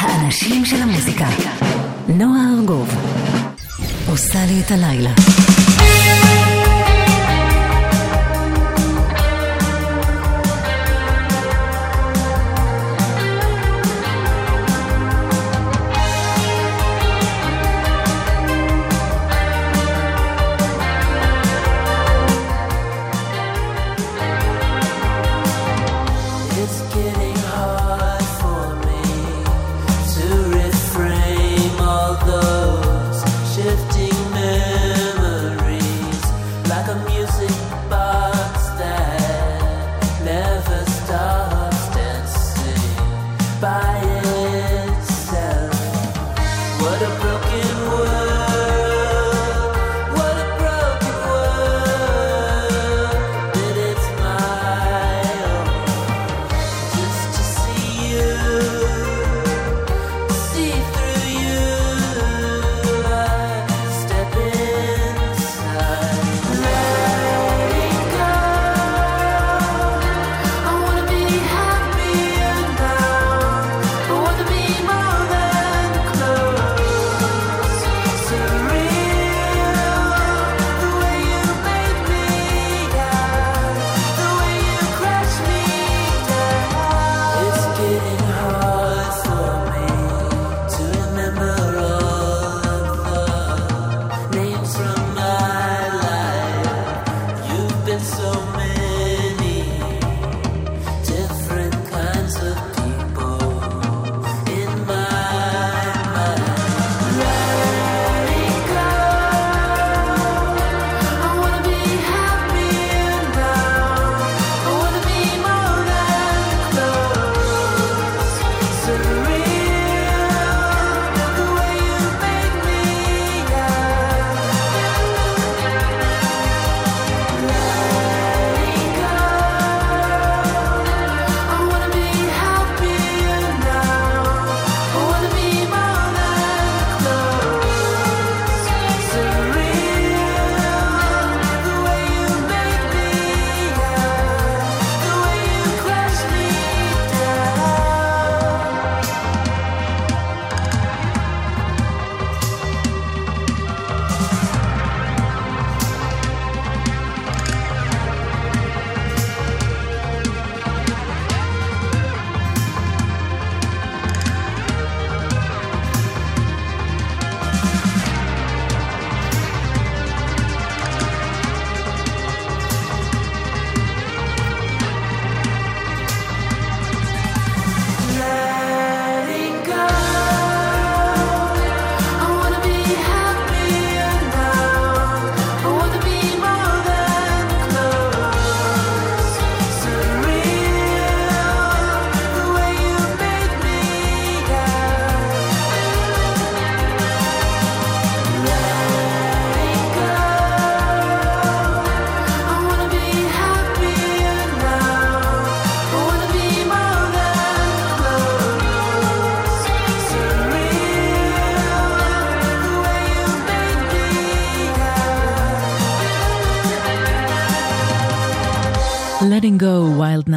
האנשים של המוזיקה. נועה ארגוב עושה לי את הלילה.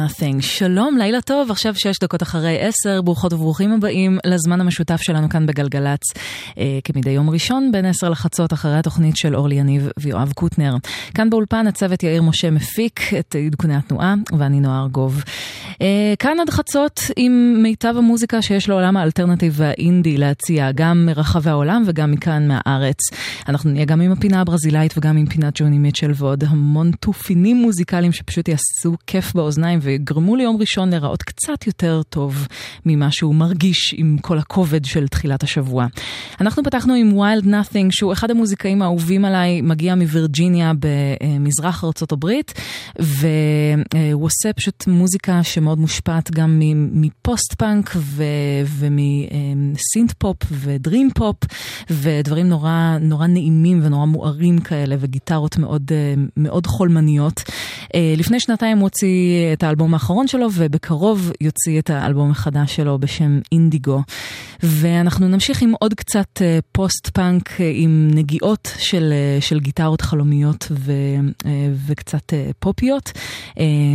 Nothing. שלום, לילה טוב, עכשיו שש דקות אחרי עשר, ברוכות וברוכים הבאים לזמן המשותף שלנו כאן בגלגלצ, אה, כמדי יום ראשון, בין עשר לחצות, אחרי התוכנית של אורלי יניב ויואב קוטנר. כאן באולפן הצוות יאיר משה מפיק את עדכוני התנועה, ואני נועה ארגוב. אה, כאן עד חצות עם מיטב המוזיקה שיש לעולם האלטרנטיב והאינדי להציע, גם מרחבי העולם וגם מכאן מהארץ. אנחנו נהיה גם עם הפינה הברזילאית וגם עם פינת ג'וני מיטשל ועוד המון תופינים מוזיקליים שפשוט יעשו כיף באוזניים ויגרמו ליום ראשון להיראות קצת יותר טוב ממה שהוא מרגיש עם כל הכובד של תחילת השבוע. אנחנו פתחנו עם Wild Nothing, שהוא אחד המוזיקאים האהובים עליי, מגיע מווירג'יניה במזרח ארצות הברית, והוא עושה פשוט מוזיקה שמאוד מושפעת גם מפוסט פאנק ומ synth pop ו dream pop, ודברים נורא, נורא נעימים ונורא מוארים כאלה, וגיטרות מאוד, מאוד חולמניות. לפני שנתיים הוא הוציא את האלבום האחרון שלו, ובקרוב יוציא את האלבום החדש שלו בשם אינדיגו. ואנחנו נמשיך עם עוד קצת פוסט-פאנק עם נגיעות של, של גיטרות חלומיות ו, וקצת פופיות.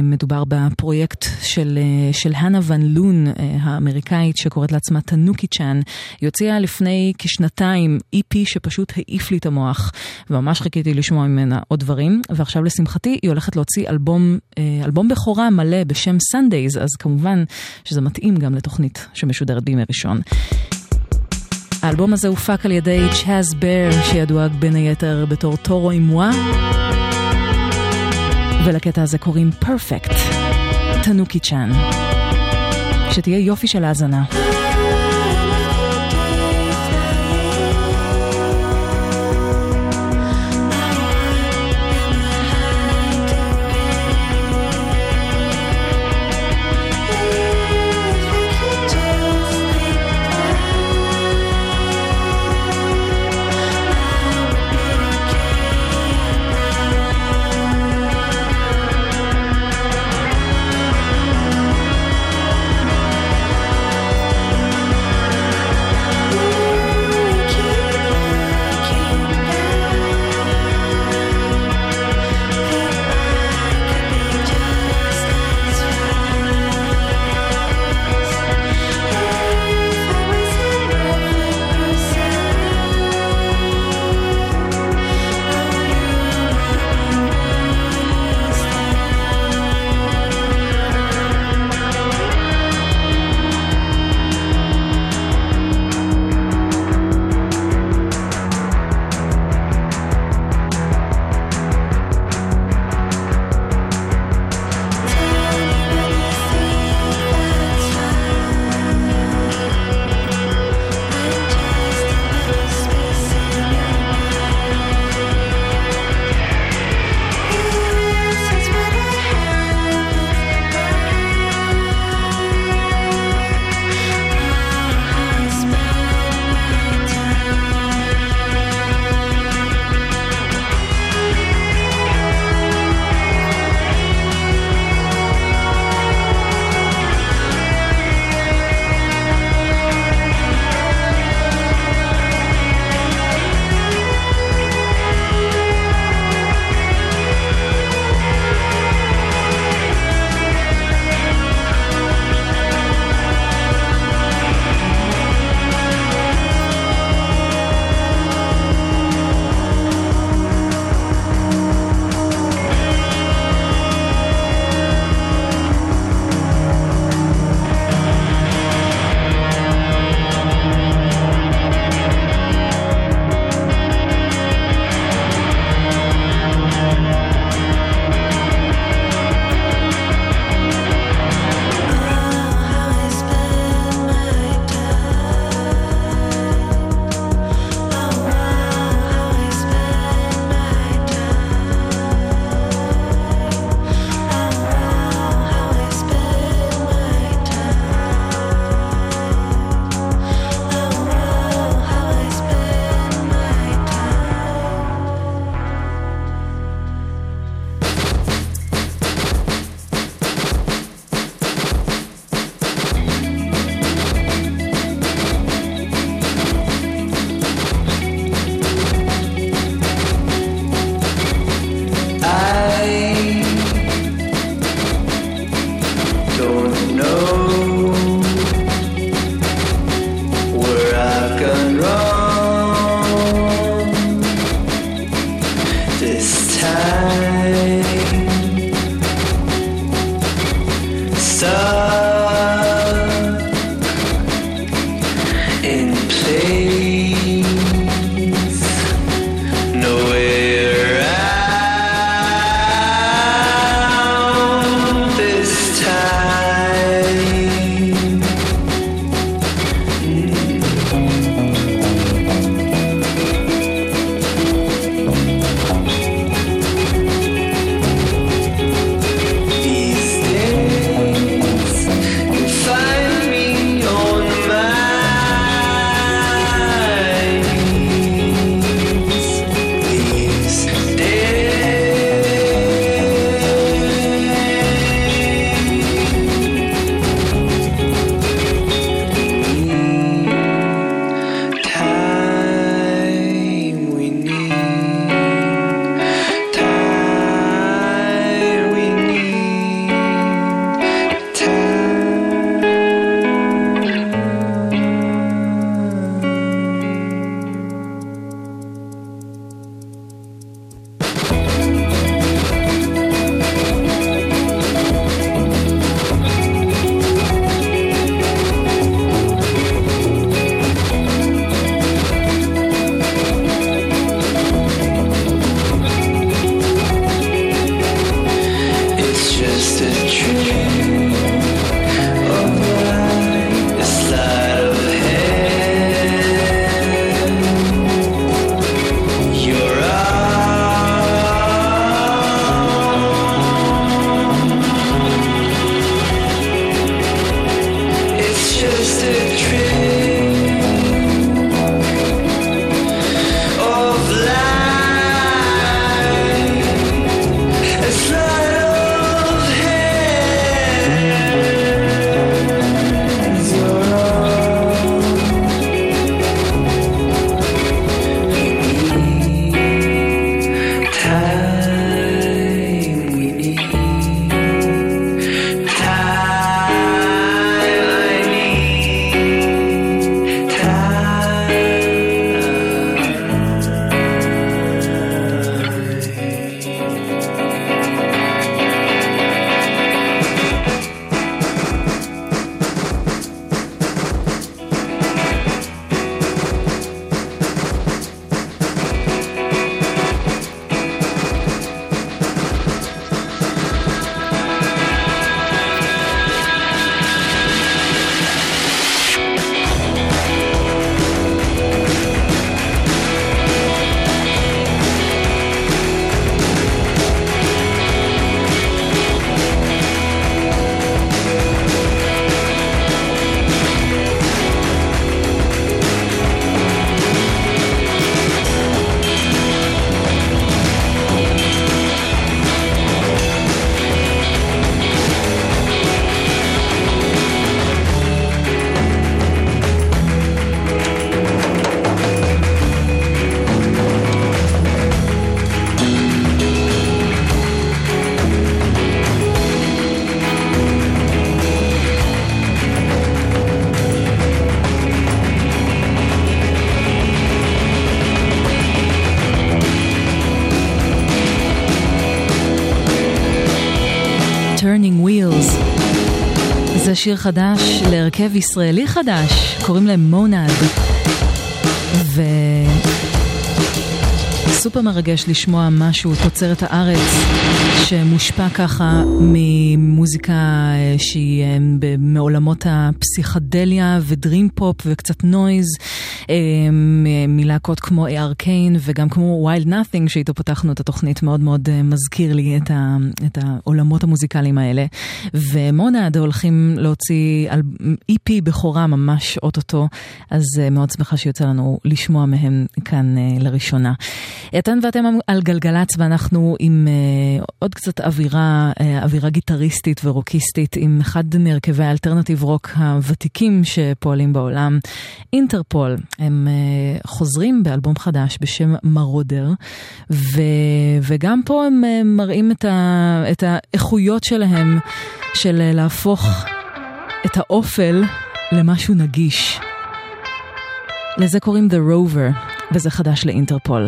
מדובר בפרויקט של, של הנה ון לון, האמריקאית, שקוראת לעצמה Tanukichan. היא הוציאה לפני כשנתיים EP שפשוט העיף לי את המוח, וממש חיכיתי לשמוע ממנה עוד דברים, ועכשיו לשמחתי היא הולכת להוציא אלבום, אלבום בכורה מלא בשם Sundays, אז כמובן שזה מתאים גם לתוכנית שמשודרת בימי ראשון. האלבום הזה הופק על ידי צ'אז בר, שידוע בין היתר בתור טורו עם מואה, ולקטע הזה קוראים פרפקט, תנוקי צ'אן. שתהיה יופי של האזנה. שיר חדש להרכב ישראלי חדש, קוראים להם מונד. סופר מרגש לשמוע משהו, תוצרת הארץ, שמושפע ככה ממוזיקה אה, שהיא אה, מעולמות הפסיכדליה ו dream pop וקצת noise, מלהקות כמו ארקיין וגם כמו Wild Nothing, שאיתו פתחנו את התוכנית, מאוד מאוד מזכיר לי את, ה, את העולמות המוזיקליים האלה. ומונד הולכים להוציא על EP בכורה ממש אוטוטו, אז מאוד שמחה שיוצא לנו לשמוע מהם כאן לראשונה. אתן ואתם על גלגלצ ואנחנו עם uh, עוד קצת אווירה, uh, אווירה גיטריסטית ורוקיסטית עם אחד מהרכבי ה alternative rock הוותיקים שפועלים בעולם, Interpol. הם uh, חוזרים באלבום חדש בשם Marauder, ו, וגם פה הם uh, מראים את, ה, את האיכויות שלהם של uh, להפוך את האופל למשהו נגיש. לזה קוראים The Rover, וזה חדש לאינטרפול.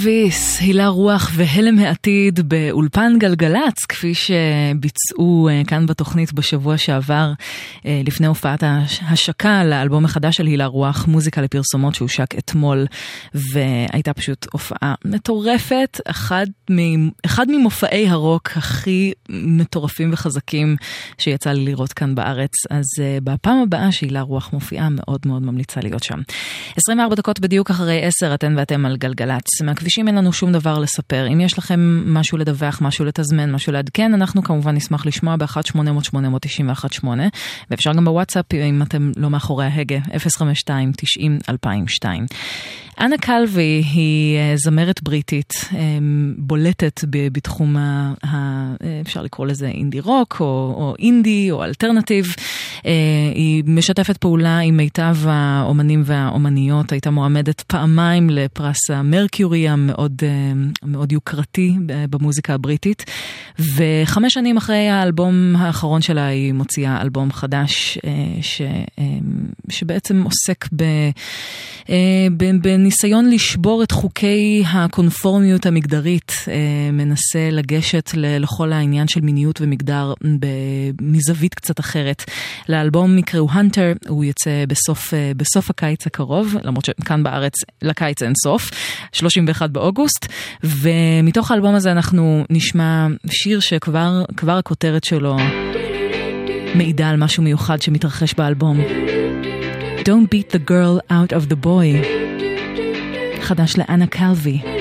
אלוויס, הילה רוח והלם העתיד באולפן גלגלצ, כפי שביצעו אה, כאן בתוכנית בשבוע שעבר, לפני הופעת ההשקה לאלבום החדש של הילה רוח, מוזיקה לפרסומות שהושק אתמול, והייתה פשוט הופעה מטורפת, אחד, אחד ממופעי הרוק הכי מטורפים וחזקים שיצא לי לראות כאן בארץ, אז אה, בפעם הבאה שהילה רוח מופיעה, מאוד מאוד ממליצה להיות שם. 24 דקות בדיוק אחרי 10, אתן ואתם על גלגלצ. מהכבישים אין לנו שום דבר לספר. אם יש לכם משהו לדווח, משהו לתזמן, משהו לעדכן, אנחנו כמובן נשמח לשמוע ב-1-800-891-8, ואפשר גם בוואטסאפ אם אתם לא מאחורי ההגה, 052-90-2002. אנה קלווי היא אה, זמרת בריטית, אה, בולטת בתחום, ה, ה, אפשר לקרוא לזה indie rock, או, או אינדי, או alternative. אה, היא משתפת פעולה עם מיטב האומנים והאומניות, הייתה מועמדת פעמיים לפרס המרקיורי המאוד מאוד יוקרתי במוזיקה הבריטית. וחמש שנים אחרי האלבום האחרון שלה היא מוציאה אלבום חדש, ש, שבעצם עוסק ב... בניסיון לשבור את חוקי הקונפורמיות המגדרית, אה, מנסה לגשת לכל העניין של מיניות ומגדר מזווית קצת אחרת. לאלבום יקראו הנטר, הוא יצא בסוף, אה, בסוף הקיץ הקרוב, למרות שכאן בארץ לקיץ אין סוף, 31 באוגוסט, ומתוך האלבום הזה אנחנו נשמע שיר שכבר הכותרת שלו מעידה על משהו מיוחד שמתרחש באלבום. Don't beat the girl out of the boy. חדש לאנה קלווי.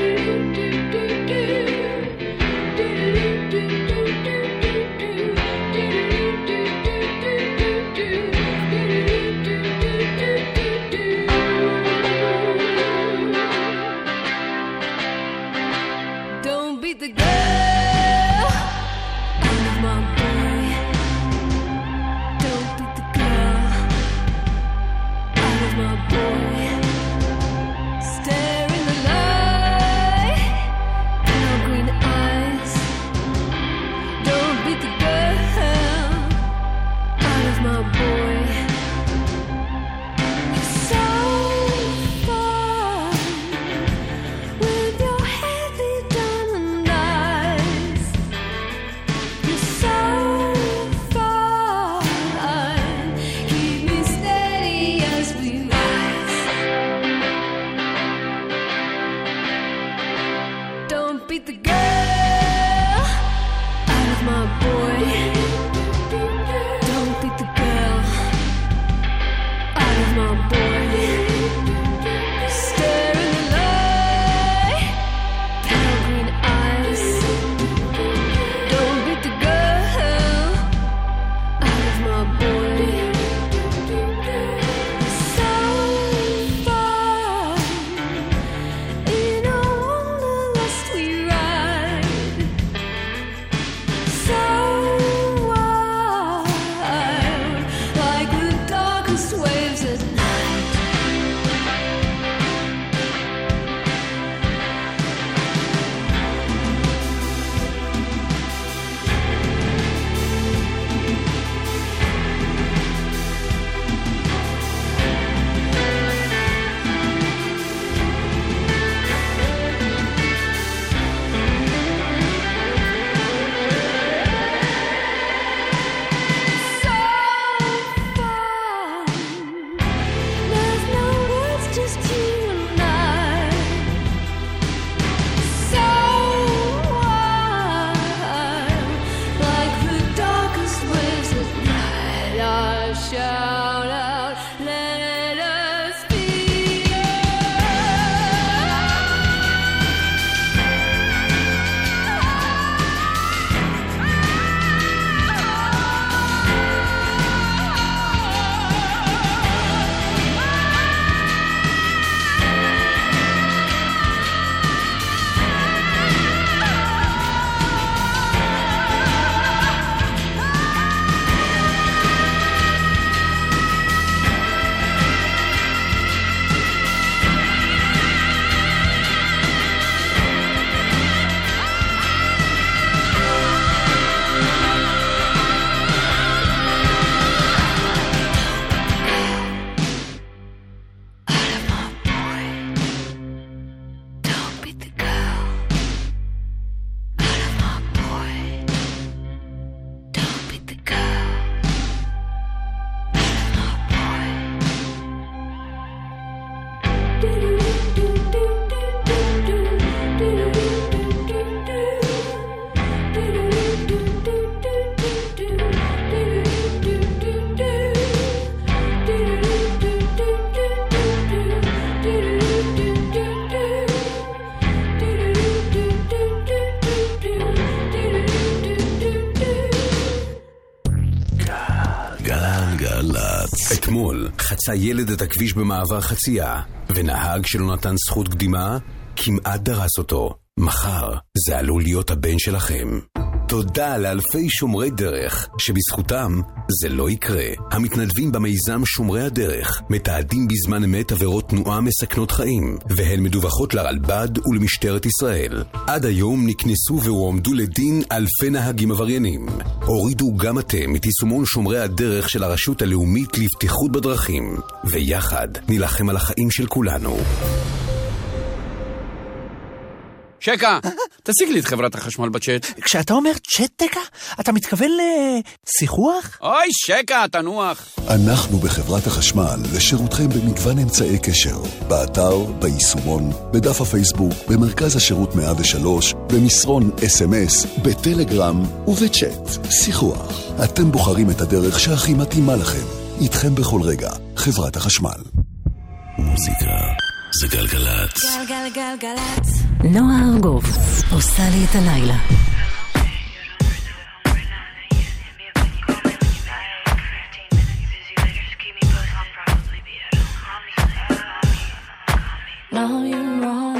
חצה ילד את הכביש במעבר חצייה, ונהג שלא נתן זכות קדימה, כמעט דרס אותו. מחר זה עלול להיות הבן שלכם. תודה לאלפי שומרי דרך, שבזכותם זה לא יקרה. המתנדבים במיזם שומרי הדרך מתעדים בזמן אמת עבירות תנועה מסכנות חיים, והן מדווחות לרלב"ד ולמשטרת ישראל. עד היום נקנסו והועמדו לדין אלפי נהגים עבריינים. הורידו גם אתם את יישומון שומרי הדרך של הרשות הלאומית לבטיחות בדרכים, ויחד נילחם על החיים של כולנו. שקה, תשיג לי את חברת החשמל בצ'אט. כשאתה אומר צ'אט דקה, אתה מתכוון לשיחוח? אוי, שקה, תנוח. אנחנו בחברת החשמל לשירותכם במגוון אמצעי קשר, באתר, ביישומון, בדף הפייסבוק, במרכז השירות 103, במסרון אס.אם.אס, בטלגרם ובצ'אט. שיחוח. אתם בוחרים את הדרך שהכי מתאימה לכם. איתכם בכל רגע, חברת החשמל. מוזיקה זה גלגלצ. גלגלגלגלצ. נועה ארגוב עושה לי את הלילה. No, you're wrong.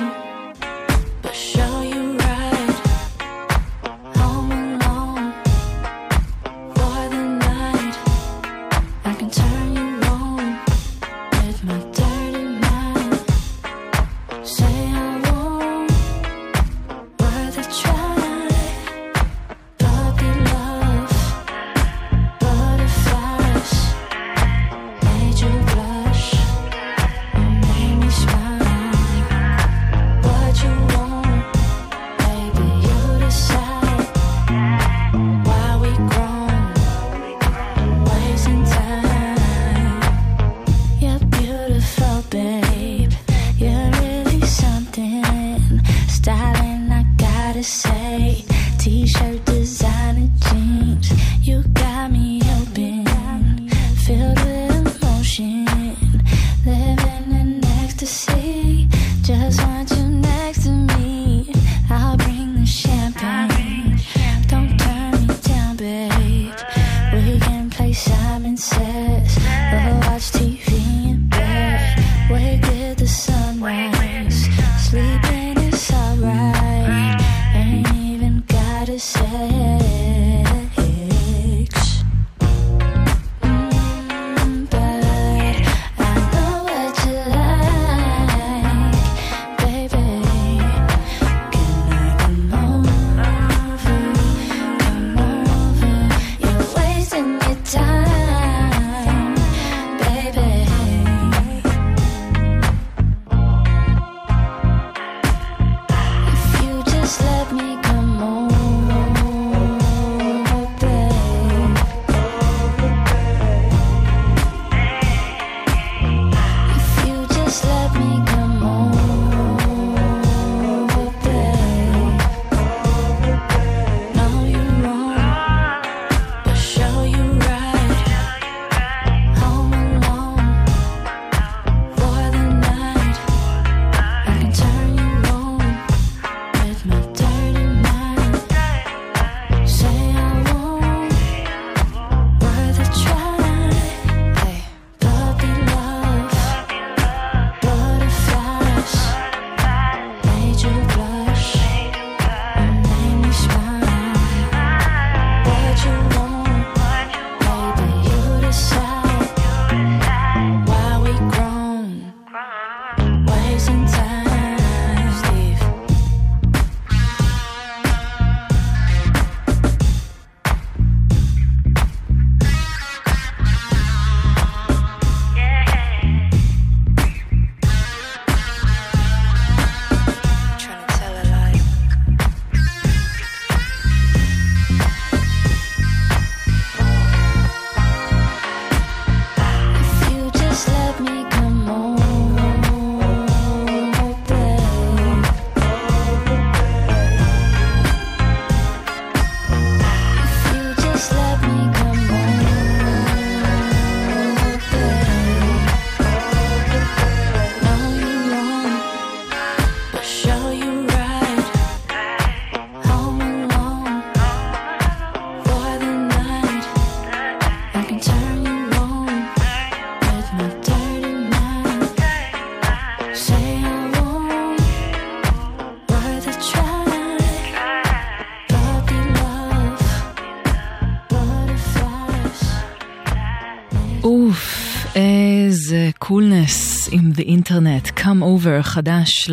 Coolness עם The Internet, Come Over, חדש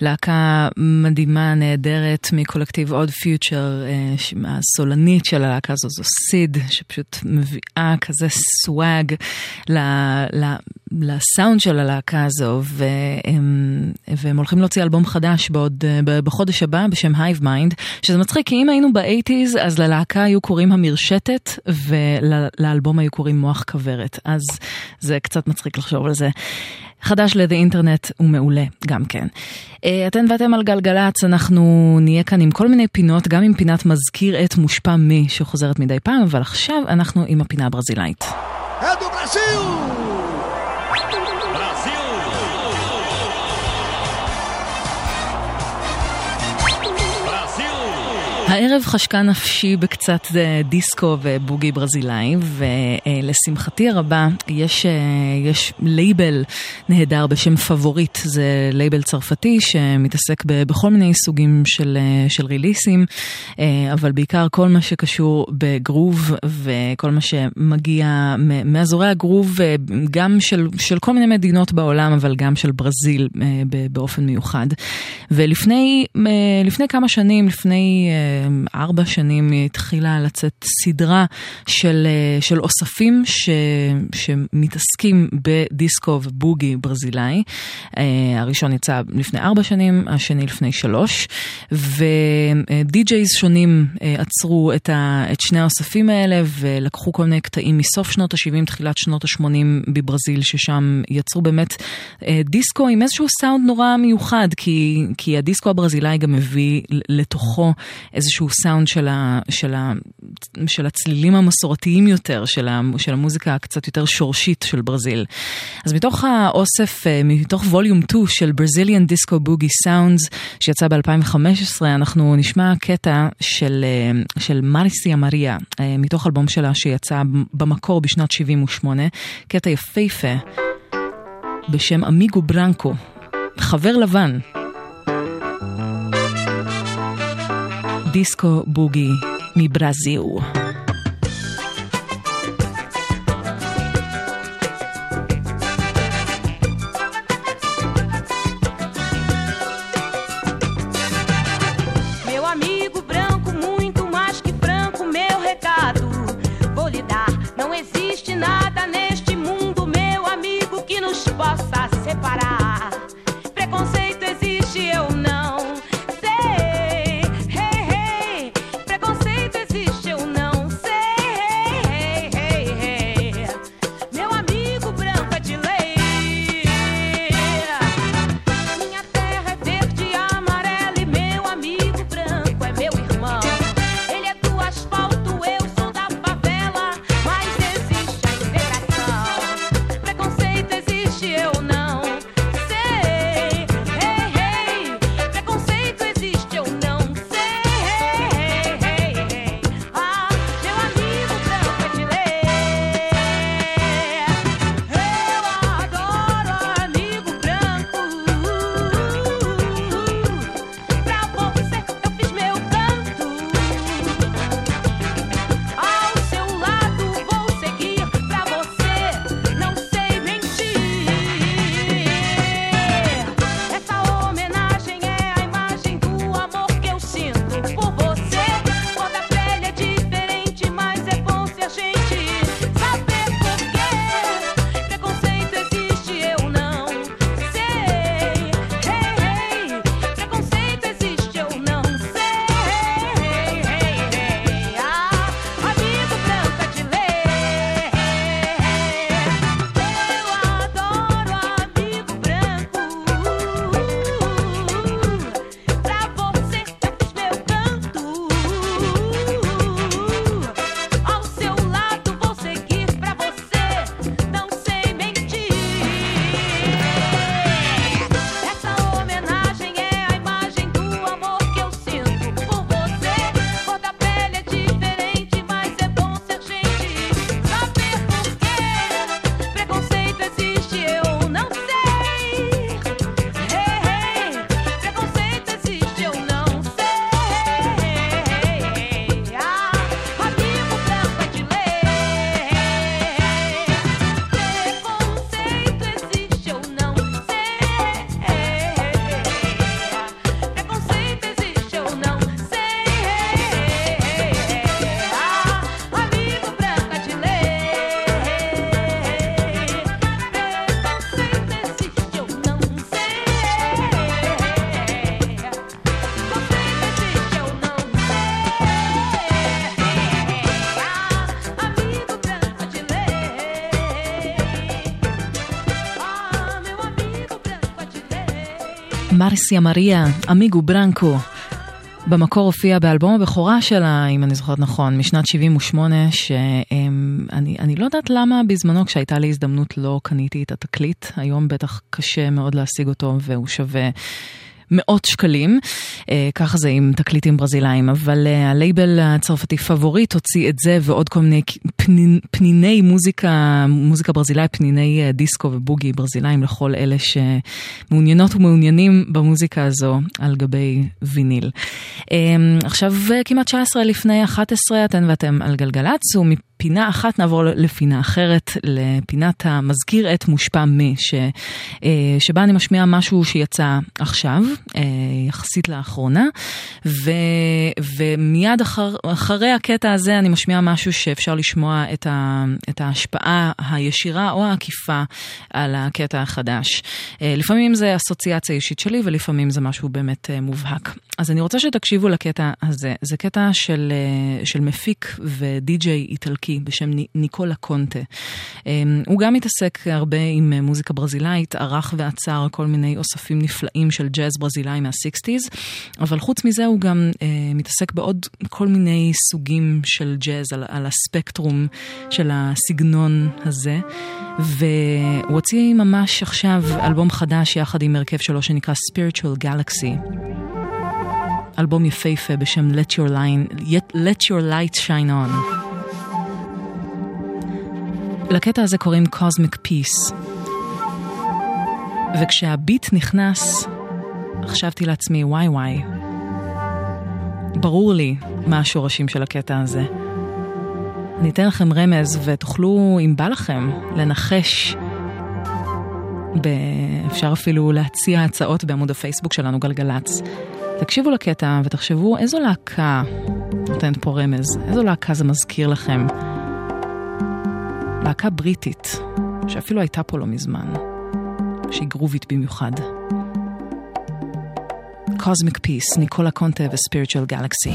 ללהקה מדהימה, נהדרת מקולקטיב עוד פיוטר, הסולנית של הלהקה הזו זו סיד, שפשוט מביאה כזה סוואג לסאונד של הלהקה הזו, והם, והם הולכים להוציא אלבום חדש בעוד, בחודש הבא בשם Hive Mind, שזה מצחיק, כי אם היינו באייטיז, אז ללהקה היו קוראים המרשתת, ולאלבום היו קוראים מוח כוורת. אז זה קצת מצחיק לחשוב על זה. חדש ל"דה אינטרנט" הוא מעולה, גם כן. אתן ואתם על גלגלצ, אנחנו נהיה כאן עם כל מיני פינות, גם עם פינת מזכיר את מושפע מי, שחוזרת מדי פעם, אבל עכשיו אנחנו עם הפינה הברזילאית. אדו ברזיל! הערב חשקה נפשי בקצת דיסקו ובוגי ברזילאי, ולשמחתי הרבה יש, יש לייבל נהדר בשם Favorite, זה לייבל צרפתי שמתעסק בכל מיני סוגים של, של ריליסים, אבל בעיקר כל מה שקשור בגרוב וכל מה שמגיע מאזורי הגרוב, גם של, של כל מיני מדינות בעולם, אבל גם של ברזיל באופן מיוחד. ולפני כמה שנים, לפני... ארבע שנים התחילה לצאת סדרה של, של אוספים ש, שמתעסקים בדיסקו ובוגי ברזילאי. הראשון יצא לפני ארבע שנים, השני לפני שלוש, ודי-ג'ייז שונים עצרו את, ה, את שני האוספים האלה ולקחו כל מיני קטעים מסוף שנות ה-70, תחילת שנות ה-80 בברזיל, ששם יצרו באמת דיסקו עם איזשהו סאונד נורא מיוחד, כי, כי הדיסקו הברזילאי גם מביא לתוכו איזשהו סאונד של, ה, של, ה, של הצלילים המסורתיים יותר, של, ה, של המוזיקה הקצת יותר שורשית של ברזיל. אז מתוך האוסף, מתוך ווליום 2 של Brazilian Disco Boogie Sounds, שיצא ב-2015, אנחנו נשמע קטע של, של מריסיה מריה, מתוך אלבום שלה שיצא במקור בשנת 78, קטע יפהפה בשם אמיגו ברנקו, חבר לבן. דיסקו בוגי מברזיל. Meu מרסיה מריה, אמיגו ברנקו. במקור הופיע באלבום הבכורה שלה, אם אני זוכרת נכון, משנת 78, שאני לא יודעת למה בזמנו כשהייתה לי הזדמנות לא קניתי את התקליט, היום בטח קשה מאוד להשיג אותו והוא שווה מאות שקלים, אה, ככה זה עם תקליטים ברזילאים, אבל אה, הלייבל הצרפתי פבוריט הוציא את זה ועוד כל מיני פניני מוזיקה, מוזיקה ברזילאי, פניני אה, דיסקו ובוגי ברזילאים לכל אלה שמעוניינות ומעוניינים במוזיקה הזו על גבי ויניל. עכשיו כמעט 19 לפני 11 אתן ואתם על גלגלצ, ומפינה אחת נעבור לפינה אחרת, לפינת המזכיר את מושפע מ, ש, שבה אני משמיעה משהו שיצא עכשיו. אה, יחסית לאחרונה, ו, ומיד אחר, אחרי הקטע הזה אני משמיעה משהו שאפשר לשמוע את, ה, את ההשפעה הישירה או העקיפה על הקטע החדש. אה, לפעמים זה אסוציאציה אישית שלי ולפעמים זה משהו באמת אה, מובהק. אז אני רוצה שתקשיבו לקטע הזה. זה קטע של, של מפיק ודי-ג'יי איטלקי בשם ניקולה קונטה. הוא גם מתעסק הרבה עם מוזיקה ברזילאית, ערך ועצר כל מיני אוספים נפלאים של ג'אז ברזילאי מה-60's, אבל חוץ מזה הוא גם אה, מתעסק בעוד כל מיני סוגים של ג'אז על, על הספקטרום של הסגנון הזה, והוא הוציא ממש עכשיו אלבום חדש יחד עם הרכב שלו שנקרא Spiritual Galaxy. אלבום יפהפה בשם Let Your, Line, Let Your Light Shine On. לקטע הזה קוראים Cosmic Peace. וכשהביט נכנס, חשבתי לעצמי, וואי וואי, ברור לי מה השורשים של הקטע הזה. אני אתן לכם רמז ותוכלו, אם בא לכם, לנחש. ב... אפשר אפילו להציע הצעות בעמוד הפייסבוק שלנו, גלגלצ. תקשיבו לקטע ותחשבו איזו להקה, נותנת פה רמז, איזו להקה זה מזכיר לכם. להקה בריטית, שאפילו הייתה פה לא מזמן, שהיא גרובית במיוחד. Cosmic Peace, ניקולה קונטה ו-Spiritual Galaxy.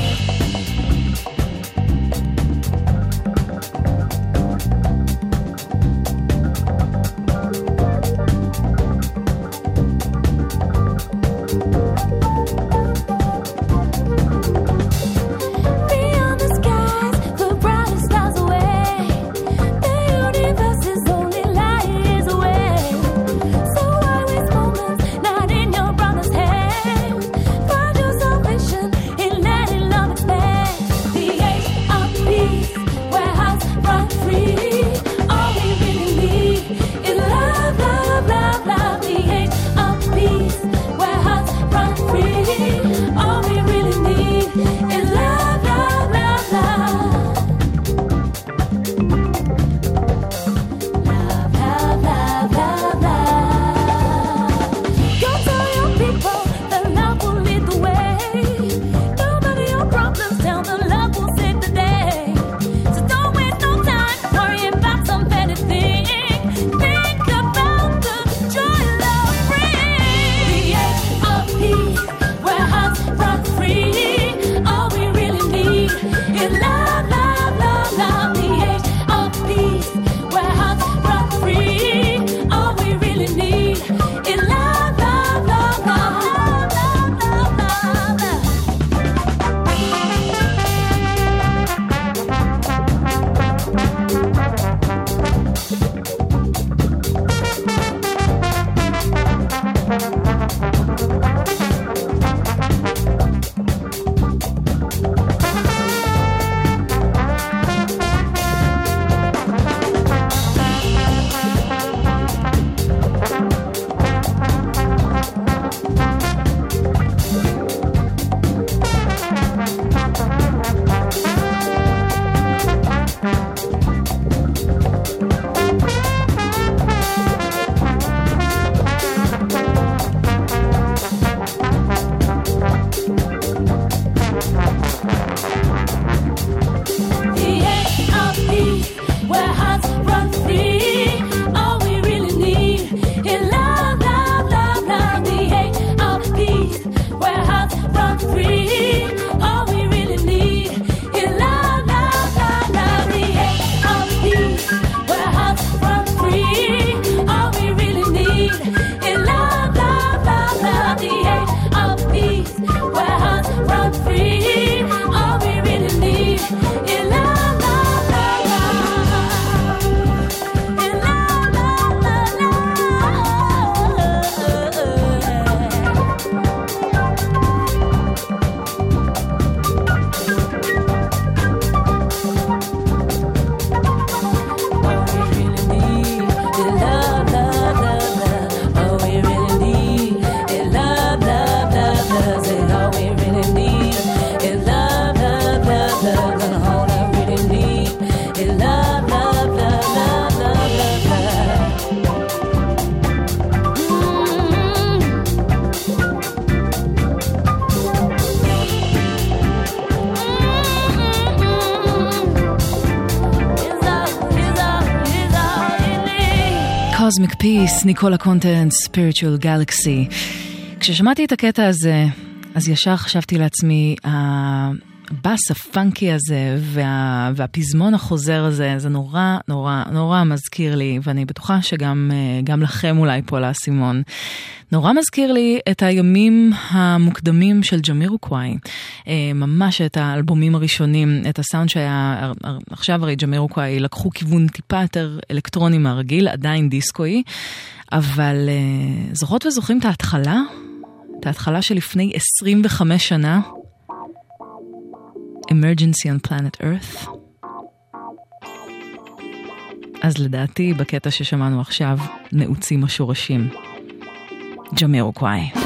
Real פיס, ניקולה קונטנט, ספיריטואל גלקסי. כששמעתי את הקטע הזה, אז ישר חשבתי לעצמי, הבאס הפאנקי הזה וה, והפזמון החוזר הזה, זה נורא נורא נורא מזכיר לי, ואני בטוחה שגם אה, לכם אולי פה לאסימון. נורא מזכיר לי את הימים המוקדמים של ג'מירוקוואי, אה, ממש את האלבומים הראשונים, את הסאונד שהיה, עכשיו הרי ג'מירוקוואי לקחו כיוון טיפה יותר אלקטרוני מהרגיל, עדיין דיסקואי, אבל אה, זוכרות וזוכרים את ההתחלה? את ההתחלה שלפני 25 שנה? Emergency on Planet Earth? אז לדעתי, בקטע ששמענו עכשיו, נעוצים השורשים. ג'מירוקוואי.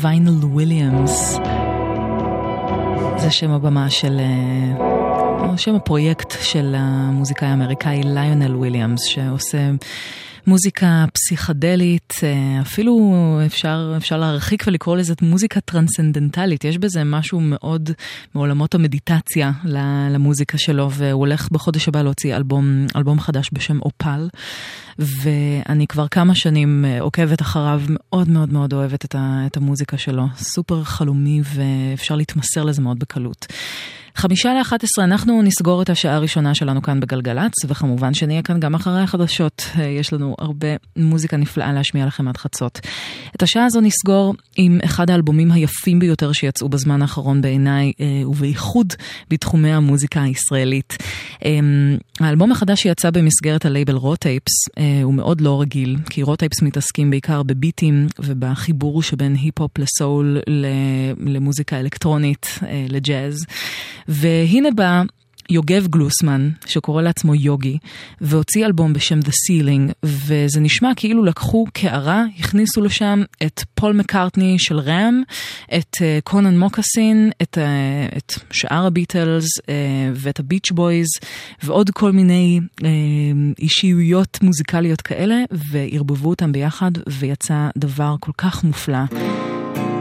חדש ל Vinyl Williams. זה שם הבמה של... אה, או שם הפרויקט של המוזיקאי האמריקאי ליונל וויליאמס, שעושה מוזיקה פסיכדלית, אה, אפילו אפשר, אפשר להרחיק ולקרוא לזה מוזיקה טרנסצנדנטלית. יש בזה משהו מאוד מעולמות המדיטציה למוזיקה שלו, והוא הולך בחודש הבא להוציא אלבום, אלבום חדש בשם Opal. ואני כבר כמה שנים אה, עוקבת אחריו, מאוד מאוד מאוד אוהבת את, ה, את המוזיקה שלו. סופר חלומי ואפשר להתמסר לזה מאוד בקלות. חמישה לאחת עשרה, אנחנו נסגור את השעה הראשונה שלנו כאן בגלגלצ, וכמובן שנהיה כאן גם אחרי החדשות. אה, יש לנו הרבה מוזיקה נפלאה להשמיע לכם עד חצות. את השעה הזו נסגור עם אחד האלבומים היפים ביותר שיצאו בזמן האחרון בעיניי, אה, ובייחוד בתחומי המוזיקה הישראלית. אמ, האלבום החדש שיצא במסגרת הלייבל Raw Tapes הוא מאוד לא רגיל, כי Raw Tapes מתעסקים בעיקר בביטים ובחיבור שבין היפ-הופ לסול למוזיקה אלקטרונית, אה, לג'אז. והנה בא יוגב גלוסמן, שקורא לעצמו יוגי, והוציא אלבום בשם The Ceiling, וזה נשמע כאילו לקחו קערה, הכניסו לשם את פול מקארטני של Ram, את אה, קונאן מוקאסין, את, אה, את שאר הביטלס אה, ואת הביץ' בויז, ועוד כל מיני אה, אישיויות מוזיקליות כאלה, וערבבו אותם ביחד, ויצא דבר כל כך מופלא.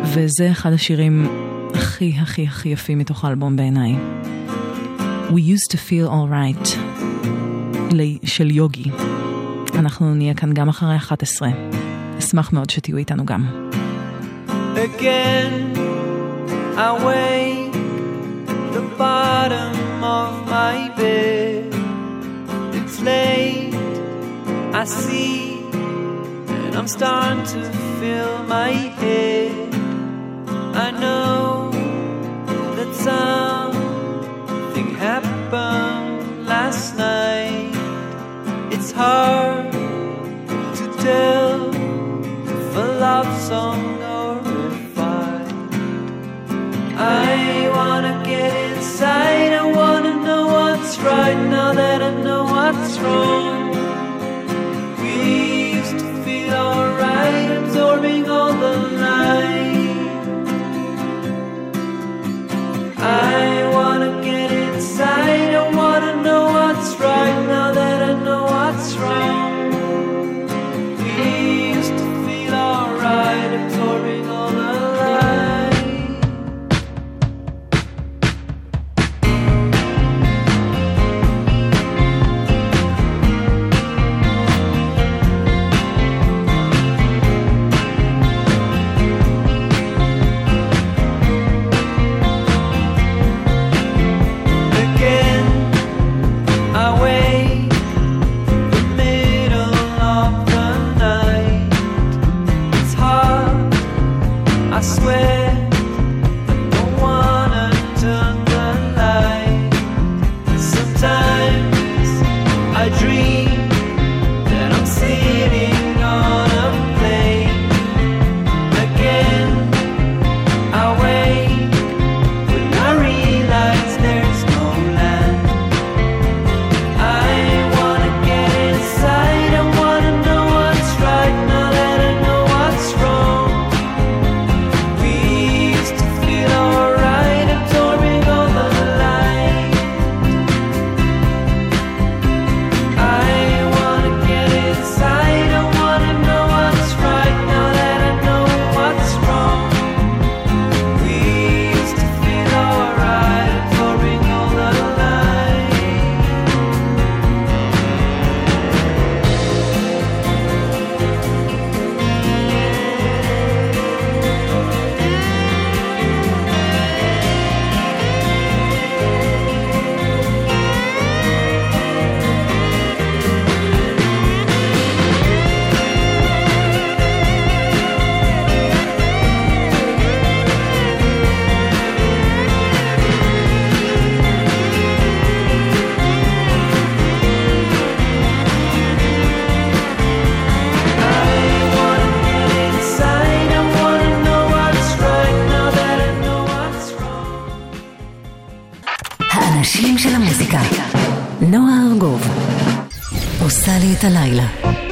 וזה אחד השירים הכי הכי הכי יפים מתוך האלבום בעיניי. We used to feel alright של יוגי. אנחנו נהיה כאן גם אחרי 11. אשמח מאוד שתהיו איתנו גם. Again, I wake the bottom of my bed. It's late, I see, and I'm starting to fill my head. I know that something happened last night. It's hard to tell if a love song or a fight. I wanna get inside. I wanna know what's right now that I know what's wrong. We used to feel alright, absorbing all the light. I לי את הלילה.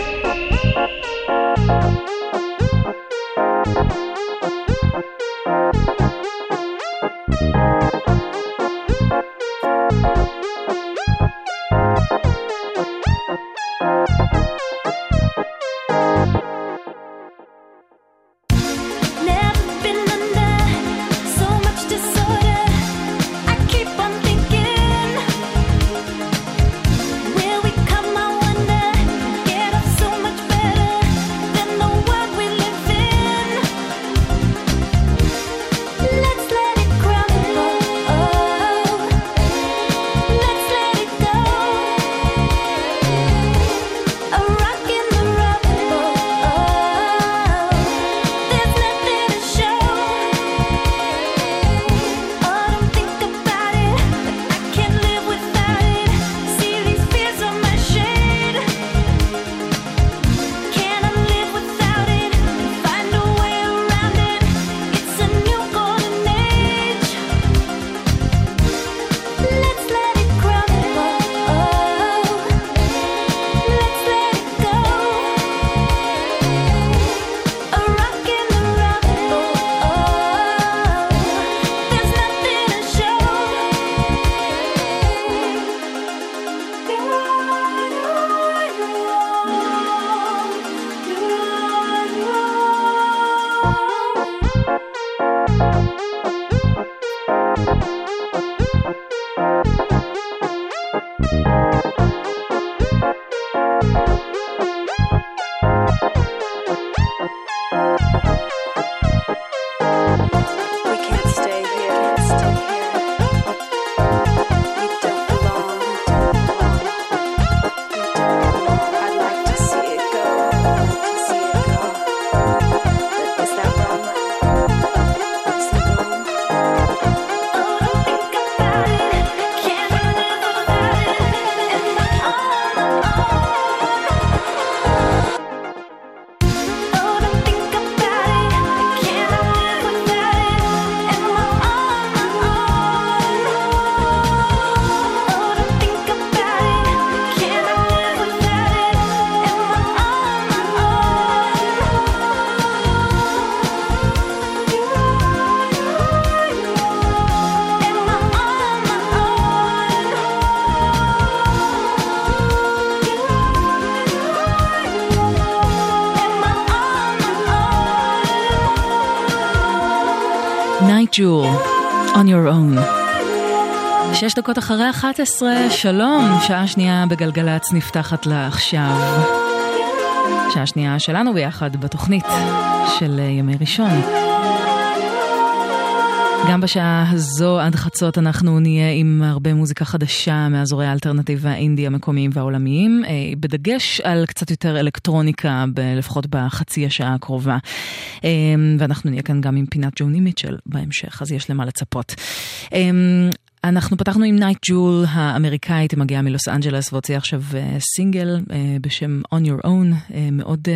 שש דקות אחרי 11, שלום, שעה שנייה בגלגלצ נפתחת לה עכשיו. שעה שנייה שלנו ביחד בתוכנית של ימי ראשון. גם בשעה הזו עד חצות אנחנו נהיה עם הרבה מוזיקה חדשה מאזורי האלטרנטיב והאינדי המקומיים והעולמיים, אה, בדגש על קצת יותר אלקטרוניקה, לפחות בחצי השעה הקרובה. אה, ואנחנו נהיה כאן גם עם פינת ג'וני מיטשל בהמשך, אז יש למה לצפות. אנחנו פתחנו עם נייט ג'ול האמריקאית, היא מגיעה מלוס אנג'לס והוציאה עכשיו אה, סינגל אה, בשם On Your Own, אה, מאוד,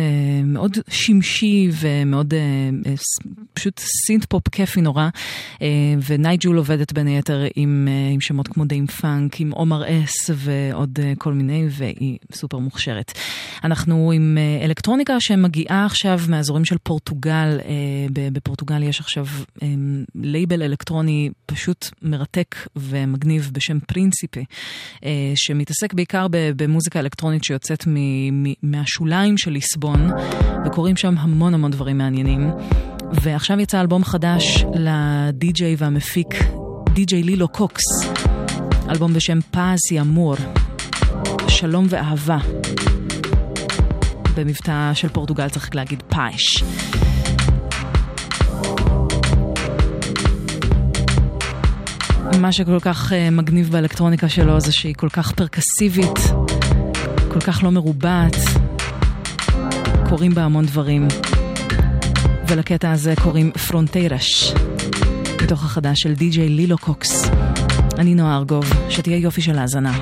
מאוד שמשי ומאוד פשוט synth pop כיפי נורא. ונייט ג'ול עובדת בין היתר עם, עם שמות כמו דאם פאנק, עם עומר אס ועוד כל מיני, והיא סופר מוכשרת. אנחנו עם אלקטרוניקה שמגיעה עכשיו מהאזורים של פורטוגל, בפורטוגל יש עכשיו לייבל אלקטרוני פשוט מרתק ומגניב בשם פרינסיפי, אה, שמתעסק בעיקר במוזיקה אלקטרונית שיוצאת מהשוליים של ליסבון, וקורים שם המון המון דברים מעניינים. ועכשיו יצא אלבום חדש לדי-ג'יי והמפיק, די-ג'יי לילו קוקס, אלבום בשם Paz e Amor, שלום ואהבה. במבטא של פורטוגל צריך להגיד פאש. מה שכל כך אה, מגניב באלקטרוניקה שלו זה שהיא כל כך פרקסיבית, כל כך לא מרובעת, קורים בה המון דברים. ולקטע הזה קוראים פרונטיירש, מתוך החדש של די.ג'יי לילו קוקס. אני נועה ארגוב, שתהיה יופי של האזנה.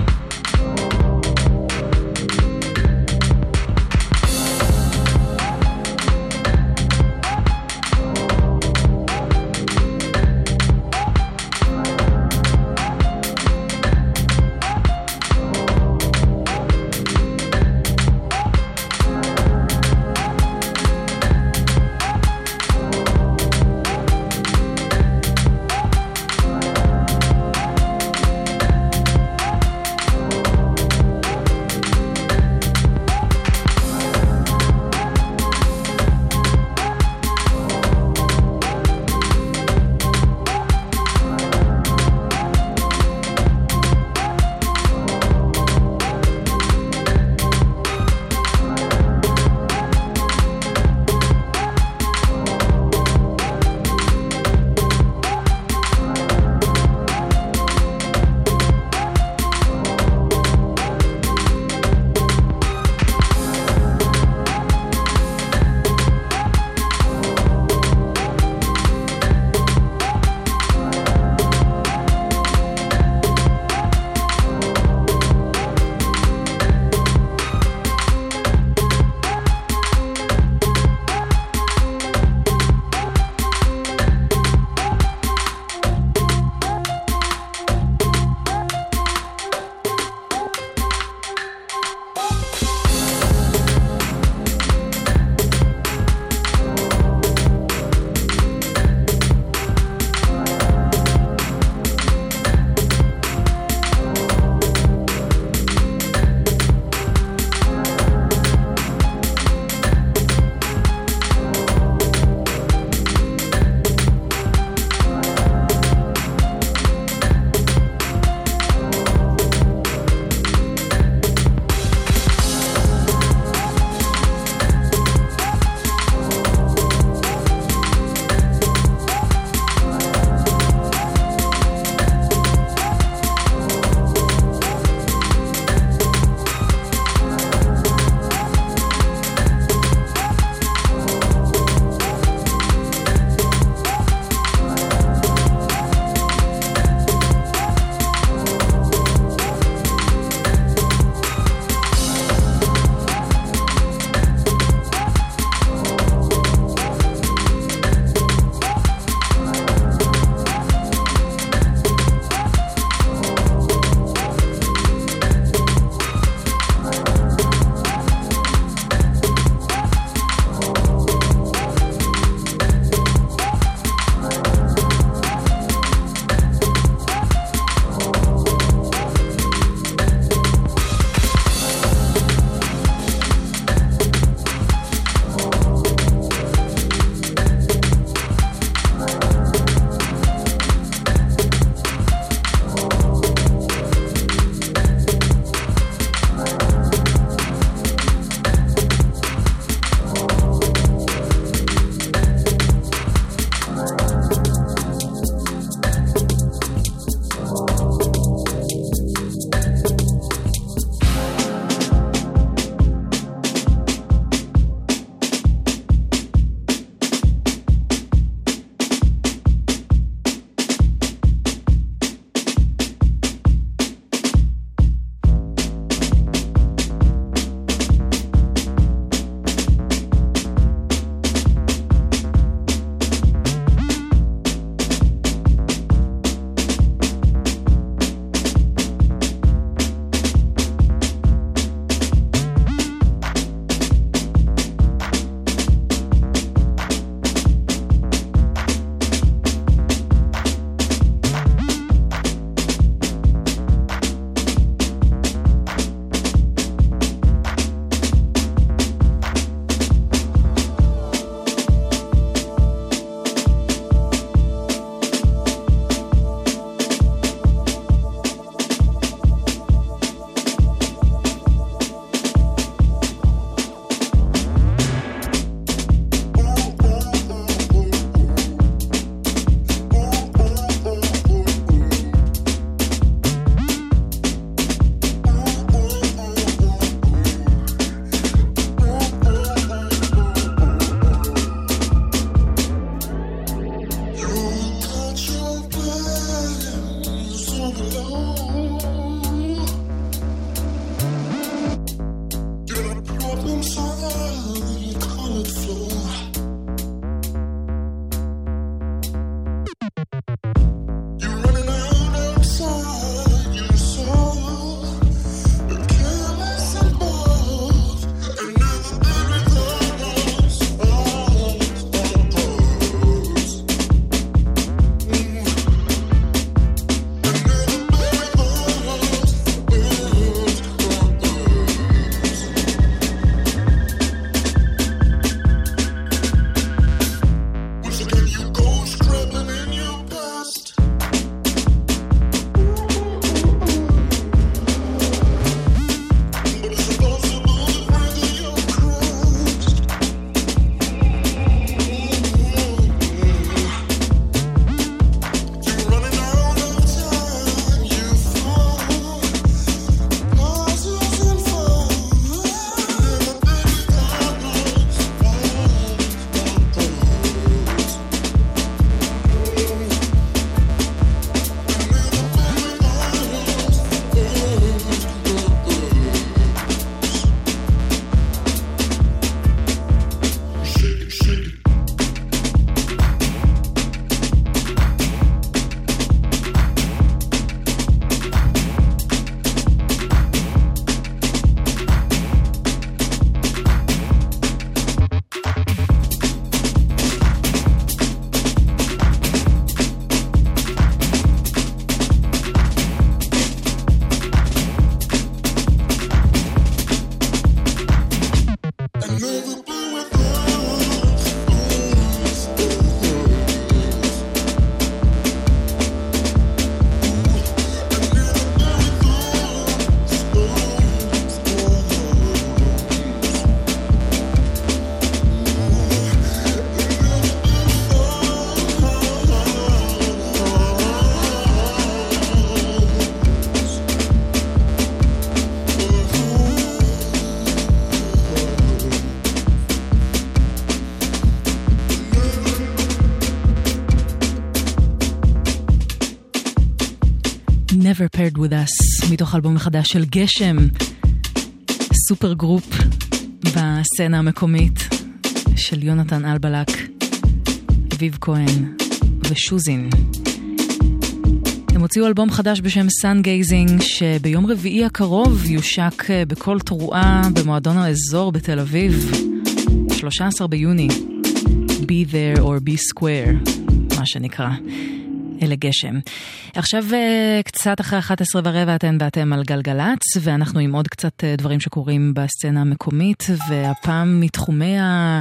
Never Paired With Us, מתוך אלבום חדש של גשם, supergroup בסצנה המקומית של יונתן אלבלק, אביב כהן ושוזין. הם הוציאו אלבום חדש בשם Sun Gazing, שביום רביעי הקרוב יושק אה, בכל תרועה במועדון האזור בתל אביב, 13 ביוני. Be there or be square, מה שנקרא. אלה גשם. עכשיו אה, קצת אחרי 11 ורבע אתן ואתם על גלגלצ, ואנחנו עם עוד קצת אה, דברים שקורים בסצנה המקומית, והפעם מתחומי ה...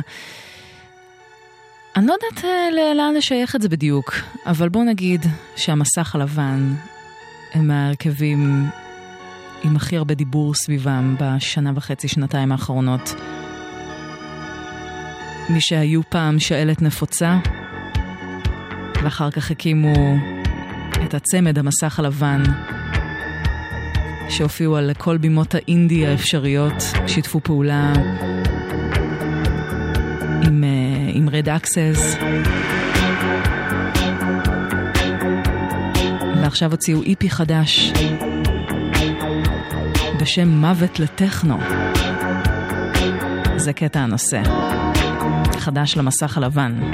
אני לא יודעת אה, לאן לשייך את זה בדיוק, אבל בואו נגיד שהמסך הלבן הם מההרכבים עם הכי הרבה דיבור סביבם בשנה וחצי, שנתיים האחרונות. מי שהיו פעם שאלת נפוצה, ואחר כך הקימו את הצמד המסך הלבן, שהופיעו על כל בימות האינדי האפשריות, שיתפו פעולה עם, אה, עם רד אקסס. ועכשיו הוציאו איפי חדש בשם מוות לטכנו. זה קטע הנושא. חדש למסך הלבן.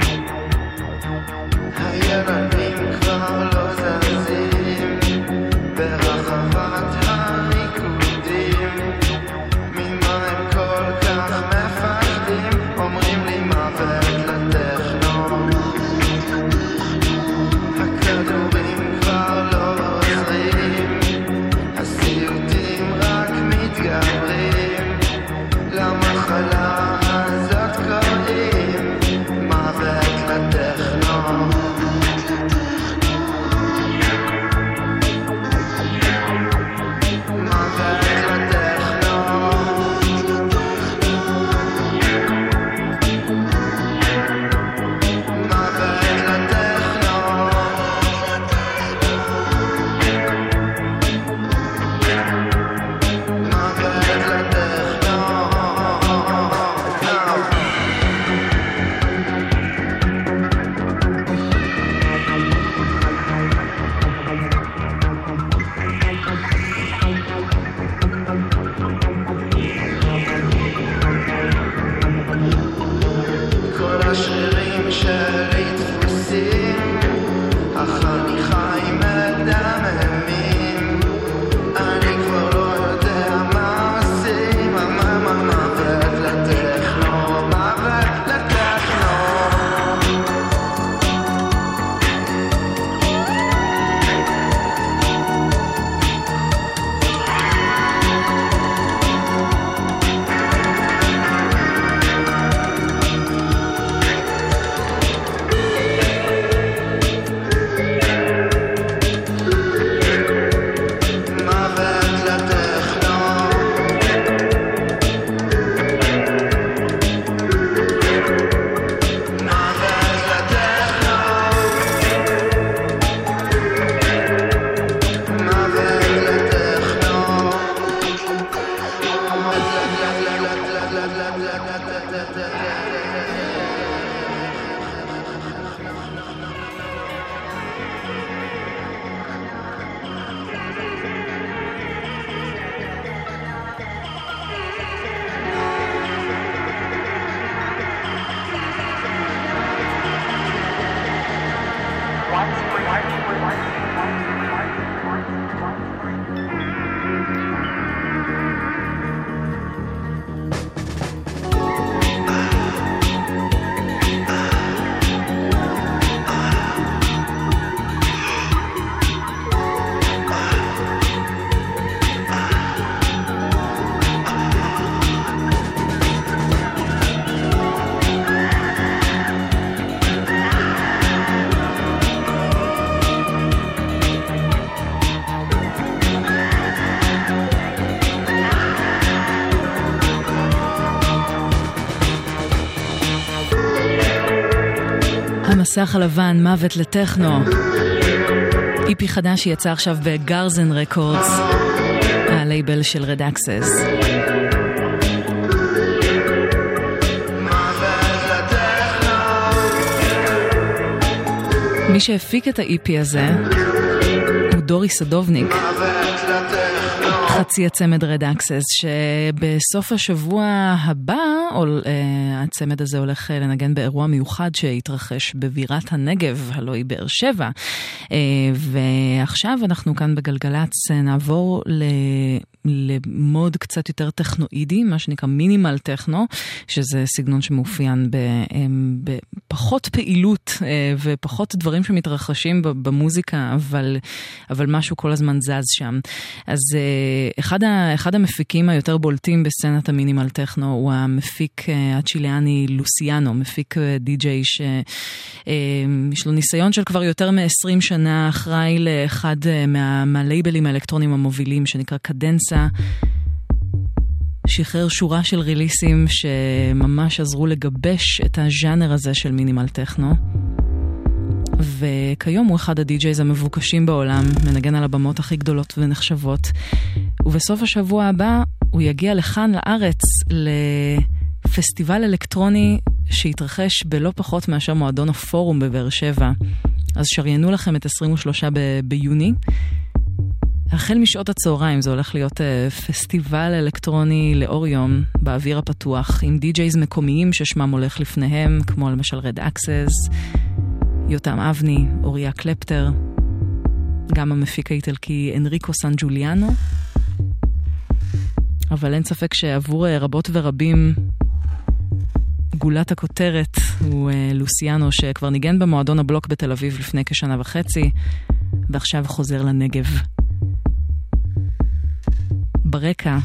המסך הלבן, מוות לטכנו. EP חדש שיצא עכשיו בגרזן רקורדס, הלייבל של רד אקסס. מי שהפיק את ה-EP הזה הוא דורי סדובניק. חצי הצמד רד אקסס, שבסוף השבוע הבא, או, uh, הצמד הזה הולך uh, לנגן באירוע מיוחד שהתרחש בבירת הנגב, הלוא היא באר שבע. Uh, ועכשיו אנחנו כאן בגלגלצ uh, נעבור ל... למוד קצת יותר טכנואידי, מה שנקרא מינימל טכנו, שזה סגנון שמאופיין בפחות פעילות ופחות דברים שמתרחשים במוזיקה, אבל, אבל משהו כל הזמן זז שם. אז אחד, ה, אחד המפיקים היותר בולטים בסצנת המינימל טכנו הוא המפיק הצ'יליאני לוסיאנו, מפיק די-ג'יי שיש לו ניסיון של כבר יותר מ-20 שנה, אחראי לאחד מה, מהלייבלים האלקטרונים המובילים שנקרא קדנסה. שחרר שורה של ריליסים שממש עזרו לגבש את הז'אנר הזה של מינימל טכנו. וכיום הוא אחד ה DJs המבוקשים בעולם, מנגן על הבמות הכי גדולות ונחשבות. ובסוף השבוע הבא הוא יגיע לכאן, לארץ, לפסטיבל אלקטרוני שיתרחש בלא פחות מאשר מועדון הפורום בבאר שבע. אז שריינו לכם את 23 ב- ביוני. החל משעות הצהריים זה הולך להיות אה, פסטיבל אלקטרוני לאור יום באוויר הפתוח עם DJs מקומיים ששמם הולך לפניהם, כמו למשל רד אקסס, יותם אבני, אוריה קלפטר, גם המפיק האיטלקי אנריקו סן ג'וליאנו. אבל אין ספק שעבור uh, רבות ורבים גולת הכותרת הוא uh, לוסיאנו שכבר ניגן במועדון הבלוק בתל אביב לפני כשנה וחצי ועכשיו חוזר לנגב. ברקע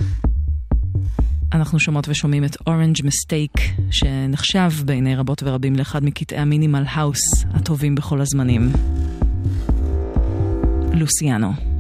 אנחנו שומעות ושומעים את אורנג' מסטייק, שנחשב בעיני רבות ורבים לאחד מקטעי המינימל האוס הטובים בכל הזמנים. לוסיאנו.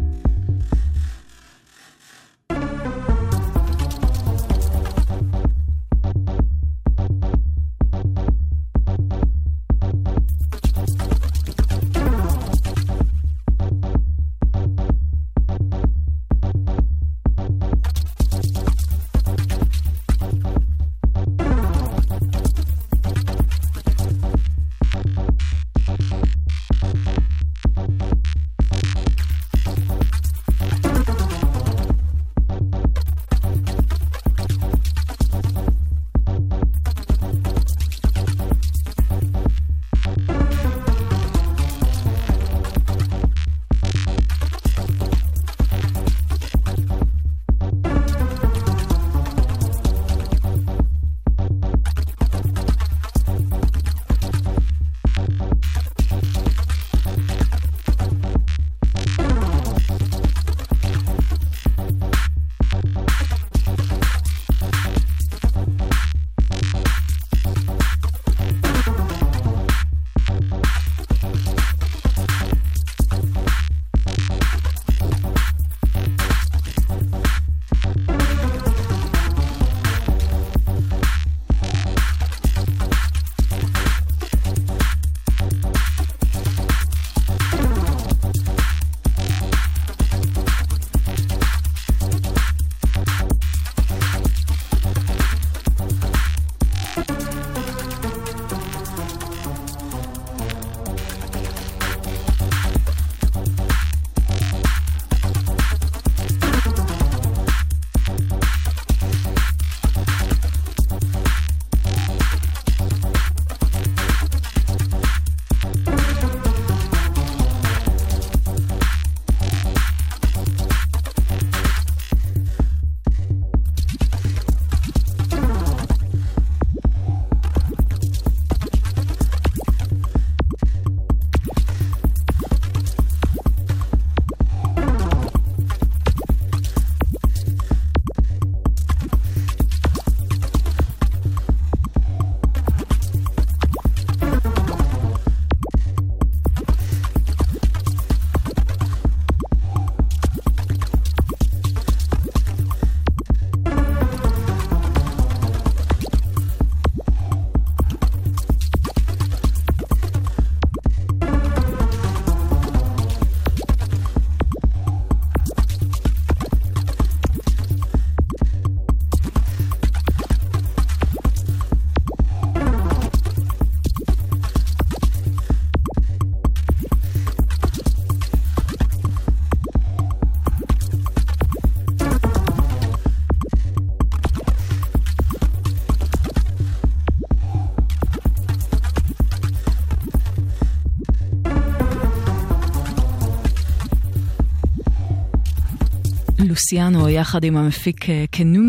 לוסיאנו יחד עם המפיק אה, קנו,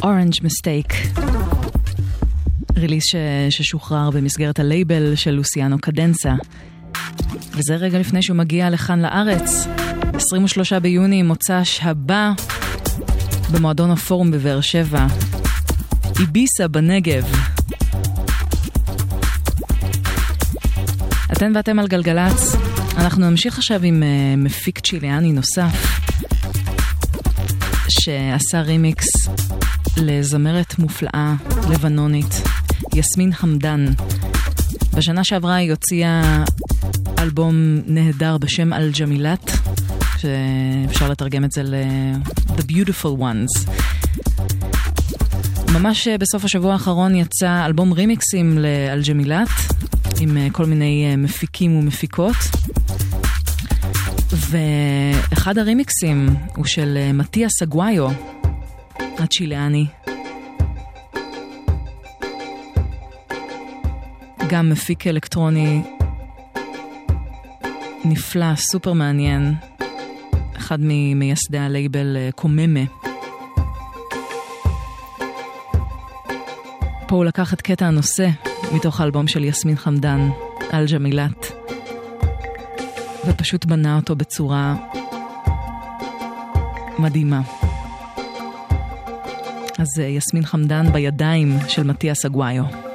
Orange Mistake. ריליס. ששוחרר במסגרת הלייבל של לוסיאנו קדנסה. וזה רגע לפני שהוא מגיע לכאן לארץ. 23 ביוני, מוצ"ש הבא, במועדון הפורום בבאר שבע. איביסה בנגב. אתן ואתם על גלגלצ. אנחנו נמשיך עכשיו עם uh, מפיק צ'יליאני נוסף, שעשה רימיקס לזמרת מופלאה לבנונית, יסמין חמדן. בשנה שעברה היא הוציאה אלבום נהדר בשם אל-ג'מילת, שאפשר לתרגם את זה ל-The Beautiful Ones. ממש אה, בסוף השבוע האחרון יצא אלבום רימיקסים לאלג'מילת, עם אה, כל מיני אה, מפיקים ומפיקות. ואחד הרימיקסים הוא של אה, מתיה סגוויו, הצ'יליאני. גם מפיק אלקטרוני נפלא, סופר מעניין. אחד ממייסדי הלייבל אה, קוממה. פה הוא לקח את קטע הנושא מתוך האלבום של יסמין חמדן, אל-ג'מילת, ופשוט בנה אותו בצורה מדהימה. אז אה, יסמין חמדן בידיים של מתיאס אגוויו.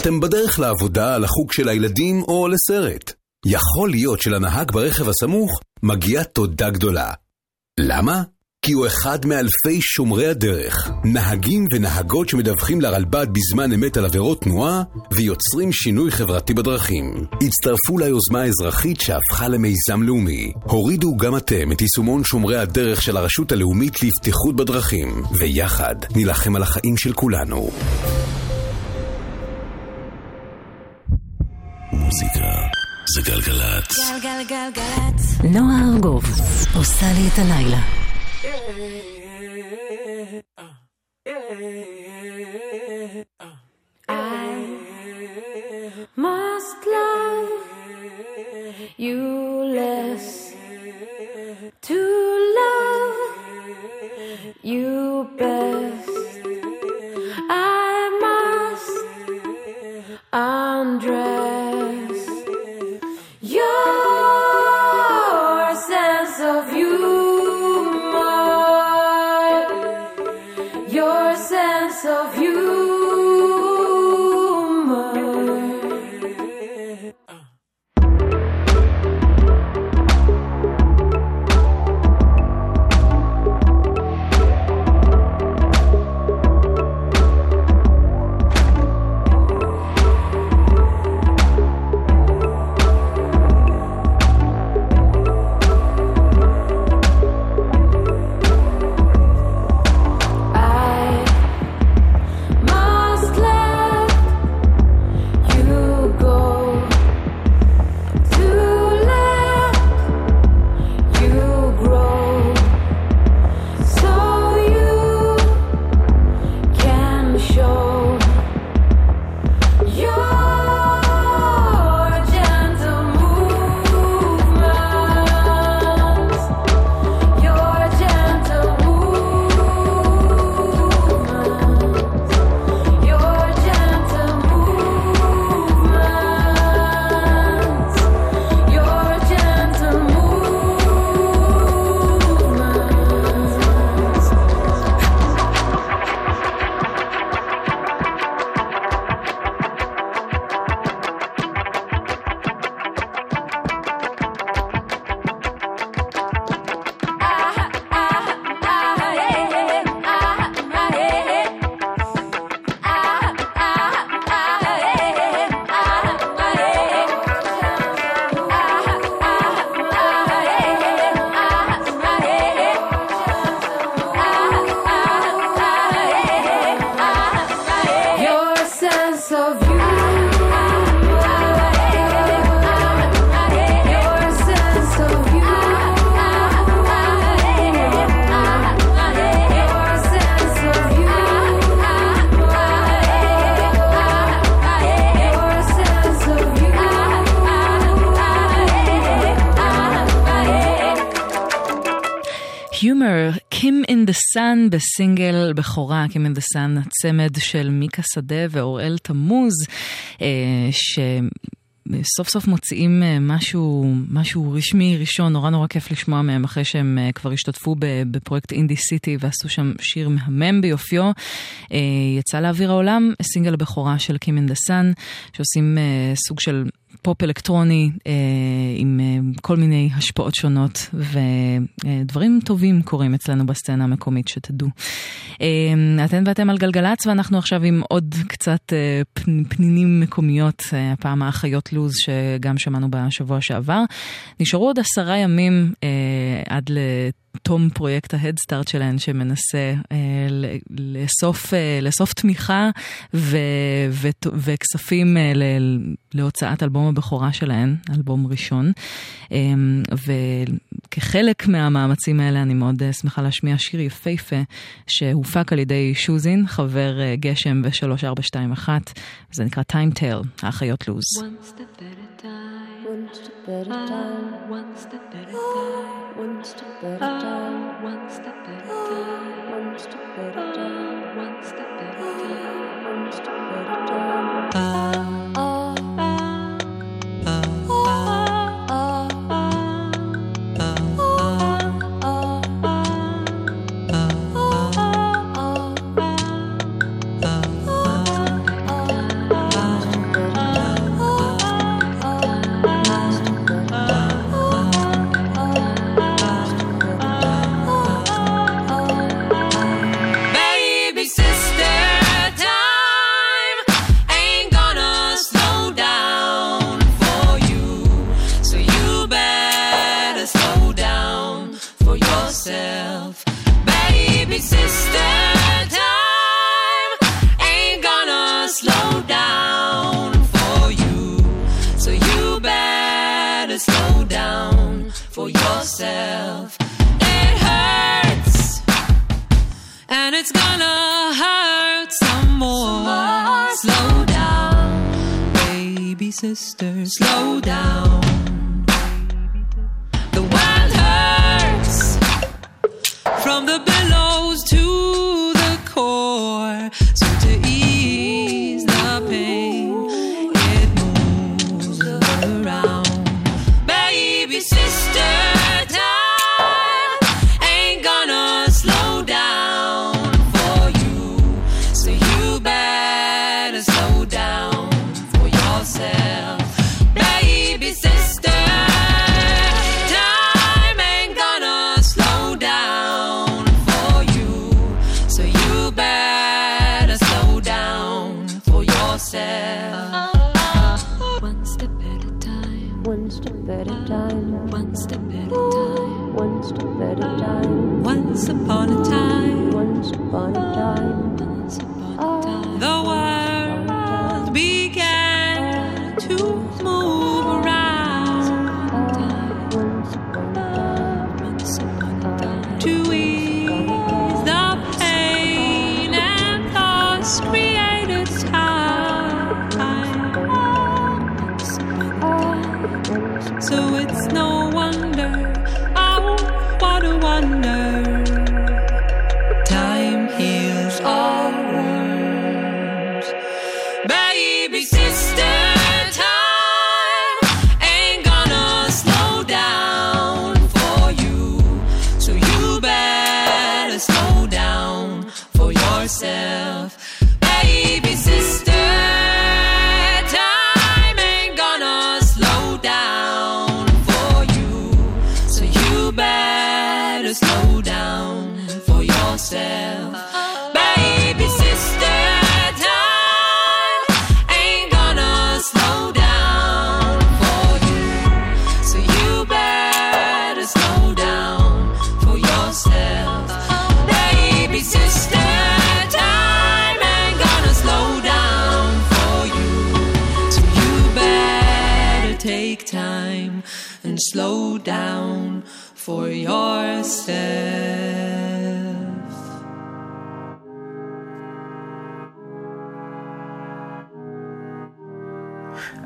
אתם בדרך לעבודה, לחוג של הילדים או לסרט. יכול להיות שלנהג ברכב הסמוך מגיעה תודה גדולה. למה? כי הוא אחד מאלפי שומרי הדרך, נהגים ונהגות שמדווחים לרלב"ד בזמן אמת על עבירות תנועה ויוצרים שינוי חברתי בדרכים. הצטרפו ליוזמה האזרחית שהפכה למיזם לאומי. הורידו גם אתם את יישומון שומרי הדרך של הרשות הלאומית לבטיחות בדרכים, ויחד נילחם על החיים של כולנו. זה גלגלצ. גלגלגלגלצ. נועה ארגוב עושה לי את הלילה. I must love you less to love you best. I must undress your sense of humor, your sense of בסינגל בכורה, Kim in the הצמד של מיקה שדה ואוראל תמוז, אה, שסוף סוף מוציאים אה, משהו, משהו רשמי ראשון, נורא נורא כיף לשמוע מהם אחרי שהם אה, כבר השתתפו בפרויקט אינדי סיטי ועשו שם שיר מהמם ביופיו. יצא לאוויר העולם סינגל בכורה של in the Sun, שעושים סוג של פופ אלקטרוני אה, עם אה, כל מיני השפעות שונות ודברים טובים קורים אצלנו בסצנה המקומית שתדעו. אה, אתן ואתם על גלגלצ ואנחנו עכשיו עם עוד קצת פנינים מקומיות, הפעם האחיות לוז שגם שמענו בשבוע שעבר. נשארו עוד עשרה ימים עד ל... תום פרויקט ההדסטארט שלהן שמנסה אה, לאסוף, אה, לאסוף תמיכה ו, ו, וכספים אה, ל, להוצאת אלבום הבכורה שלהן, אלבום ראשון. אה, וכחלק מהמאמצים האלה אני מאוד אה, שמחה להשמיע שיר יפהפה שהופק על ידי שוזין, חבר אה, גשם ב-3421, זה נקרא טיימטייל, האחיות לוז. A time. One step at a time. One step at a time. One step at a time. One step at a time. One step at a time. One step at a time. One step at a time. Yourself. It hurts, and it's gonna hurt some more. Slow down, baby sister, slow down. The wild hurts from the billows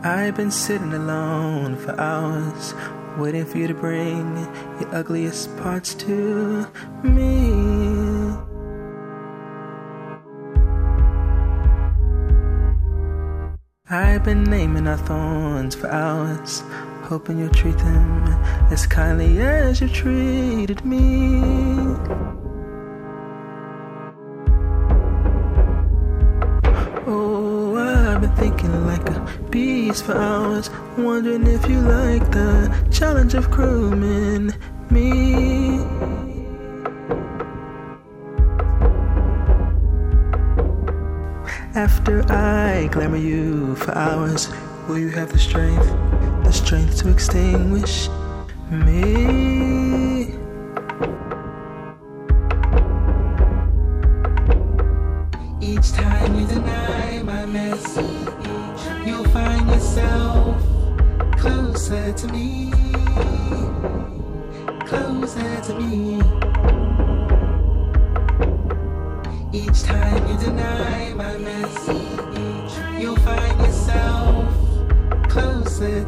I've been sitting alone for hours, waiting for you to bring your ugliest parts to me. I've been naming our thorns for hours, hoping you'll treat them as kindly as you treated me. Been thinking like a beast for hours, wondering if you like the challenge of grooming me. After I glamour you for hours, will you have the strength, the strength to extinguish me?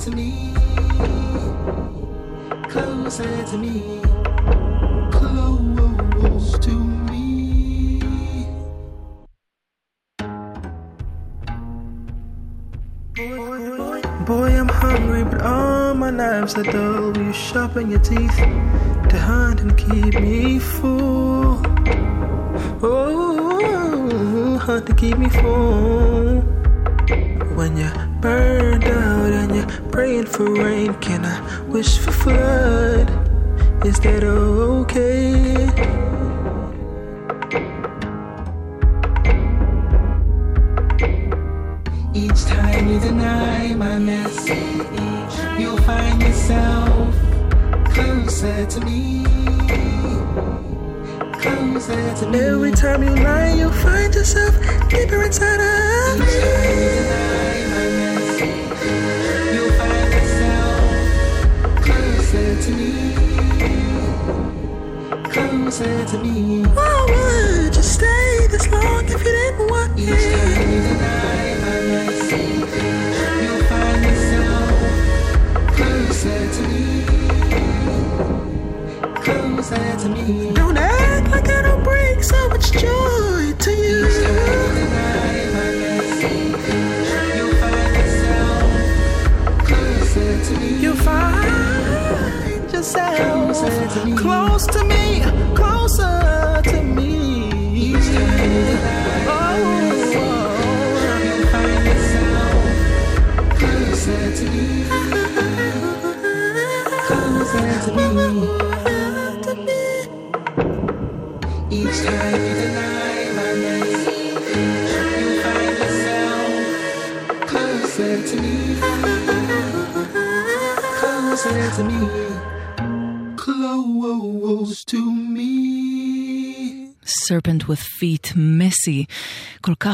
To me, closer to me, close to me. Boy, I'm hungry, but all my knives are dull. You sharpen your teeth to hunt and keep me full? Oh, hunt to keep me full. When you're burned out and you're praying for rain, can I wish for flood? Is that okay?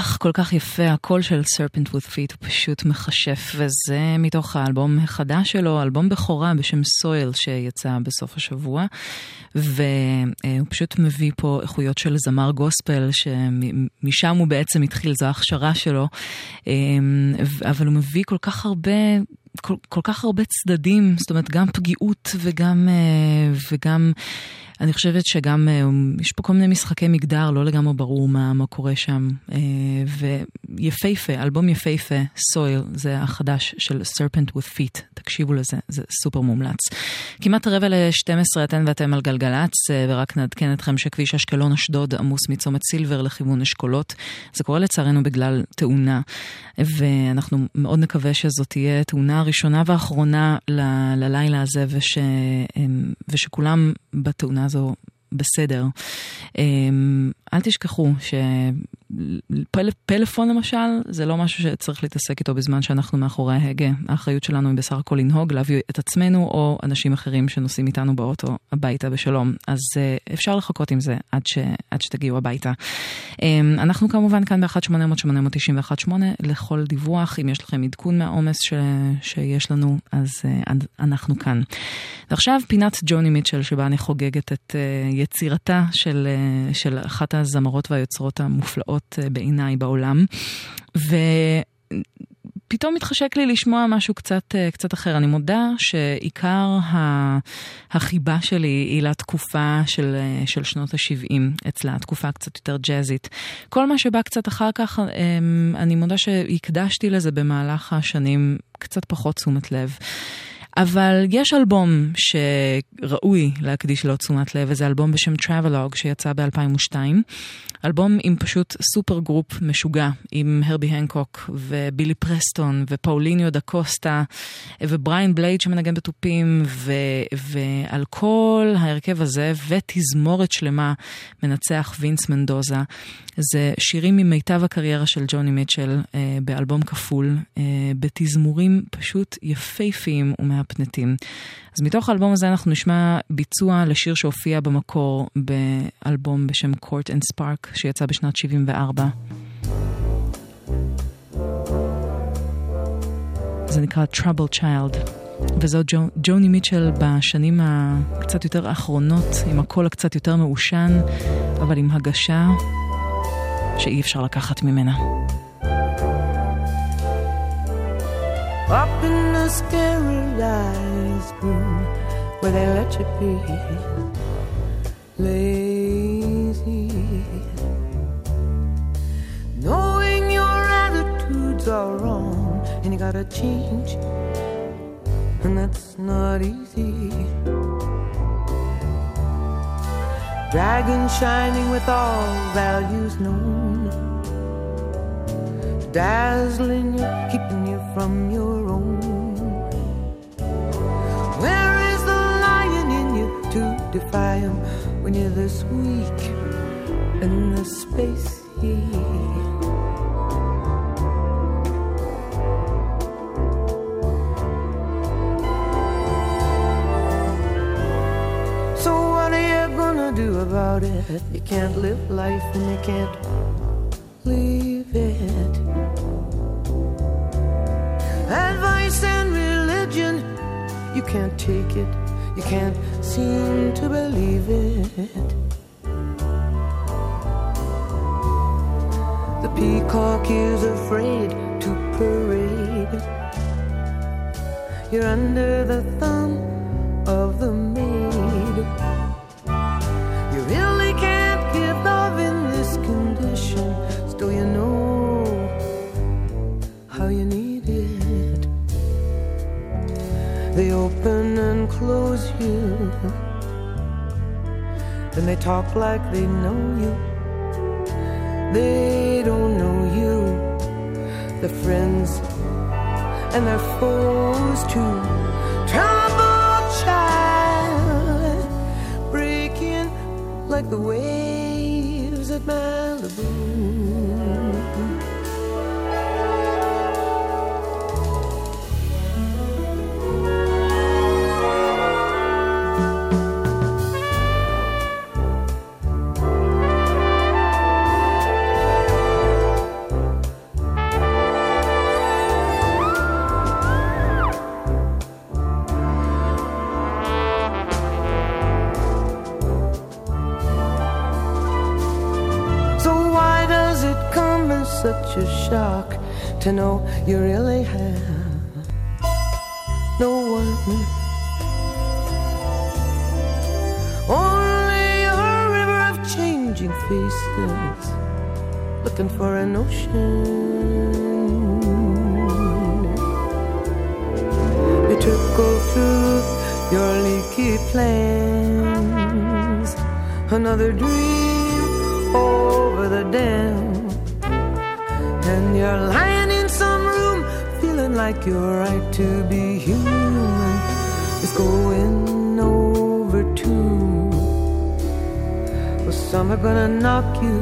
כך, כל כך יפה, הקול של Serpent with Feet הוא פשוט מכשף, וזה מתוך האלבום החדש שלו, אלבום בכורה בשם סויל שיצא בסוף השבוע, והוא פשוט מביא פה איכויות של זמר גוספל, שמשם הוא בעצם התחיל, זו ההכשרה שלו, אבל הוא מביא כל כך הרבה... כל, כל כך הרבה צדדים, זאת אומרת גם פגיעות וגם, אה, וגם אני חושבת שגם אה, יש פה כל מיני משחקי מגדר, לא לגמרי ברור מה, מה קורה שם. אה, ויפהפה, אלבום יפהפה, סויל, זה החדש של Serpent with Feet, תקשיבו לזה, זה סופר מומלץ. כמעט רבע ל-12 אתן ואתם על גלגלצ, ורק נעדכן אתכם שכביש אשקלון אשדוד עמוס מצומת סילבר לכיוון אשכולות. זה קורה לצערנו בגלל תאונה, ואנחנו מאוד נקווה שזאת תהיה תאונה הראשונה והאחרונה ל- ללילה הזה, וש, ושכולם בתאונה הזו בסדר. אל תשכחו שפלאפון למשל זה לא משהו שצריך להתעסק איתו בזמן שאנחנו מאחורי ההגה. האחריות שלנו היא בסך הכל לנהוג, להביא את עצמנו או אנשים אחרים שנוסעים איתנו באוטו הביתה בשלום. אז אפשר לחכות עם זה עד, ש, עד שתגיעו הביתה. אנחנו כמובן כאן ב-1-800-891-8 לכל דיווח, אם יש לכם עדכון מהעומס ש, שיש לנו, אז אנחנו כאן. ועכשיו פינת ג'וני מיטשל שבה אני חוגגת את יצירתה של, של אחת הזמרות והיוצרות המופלאות בעיניי בעולם. ופתאום התחשק לי לשמוע משהו קצת, קצת אחר. אני מודה שעיקר החיבה שלי היא לתקופה של, של שנות ה-70 אצלה, תקופה קצת יותר ג'אזית. כל מה שבא קצת אחר כך, אני מודה שהקדשתי לזה במהלך השנים קצת פחות תשומת לב. אבל יש אלבום שראוי להקדיש לו תשומת לב, וזה אלבום בשם Travelogue שיצא ב-2002. אלבום עם פשוט supergroup משוגע, עם הרבי הנקוק ובילי פרסטון ופאוליניו דה קוסטה ובריין בלייד שמנגן בתופים, ו- ועל כל ההרכב הזה ותזמורת שלמה מנצח וינס מנדוזה. זה שירים ממיטב הקריירה של ג'וני מיטשל אה, באלבום כפול, אה, בתזמורים פשוט יפהפיים ומהפנטים. אז מתוך האלבום הזה אנחנו נשמע ביצוע לשיר שהופיע במקור באלבום בשם Court and Spark, שיצא בשנת 74. זה נקרא Trouble Child. וזו ג'ו, ג'וני מיטשל בשנים הקצת יותר האחרונות, עם הקול הקצת יותר מעושן, אבל עם הגשה שאי אפשר לקחת ממנה. Up in the room where they let you be lazy. Knowing your attitudes are wrong and you gotta change, and that's not easy. Dragon shining with all values known, dazzling you, keeping you from defy him when you're this weak what are you gonna do about it? You can't live life and you can't leave it. Advice and religion, you can't take it, you can't seem to believe it. The peacock is afraid to parade. You're under the thumb of the open and close you. Then they talk like they know you. They don't know you. They're friends and they're foes too. Troubled child, breaking like the waves at Malibu. Such a shock to know you really have no one? Only a river of changing faces looking for an ocean. They trickle through your leaky plans. Another dream over the dam. And you're lying in some room, feeling like your right to be human is going over too. Well, some are gonna knock you.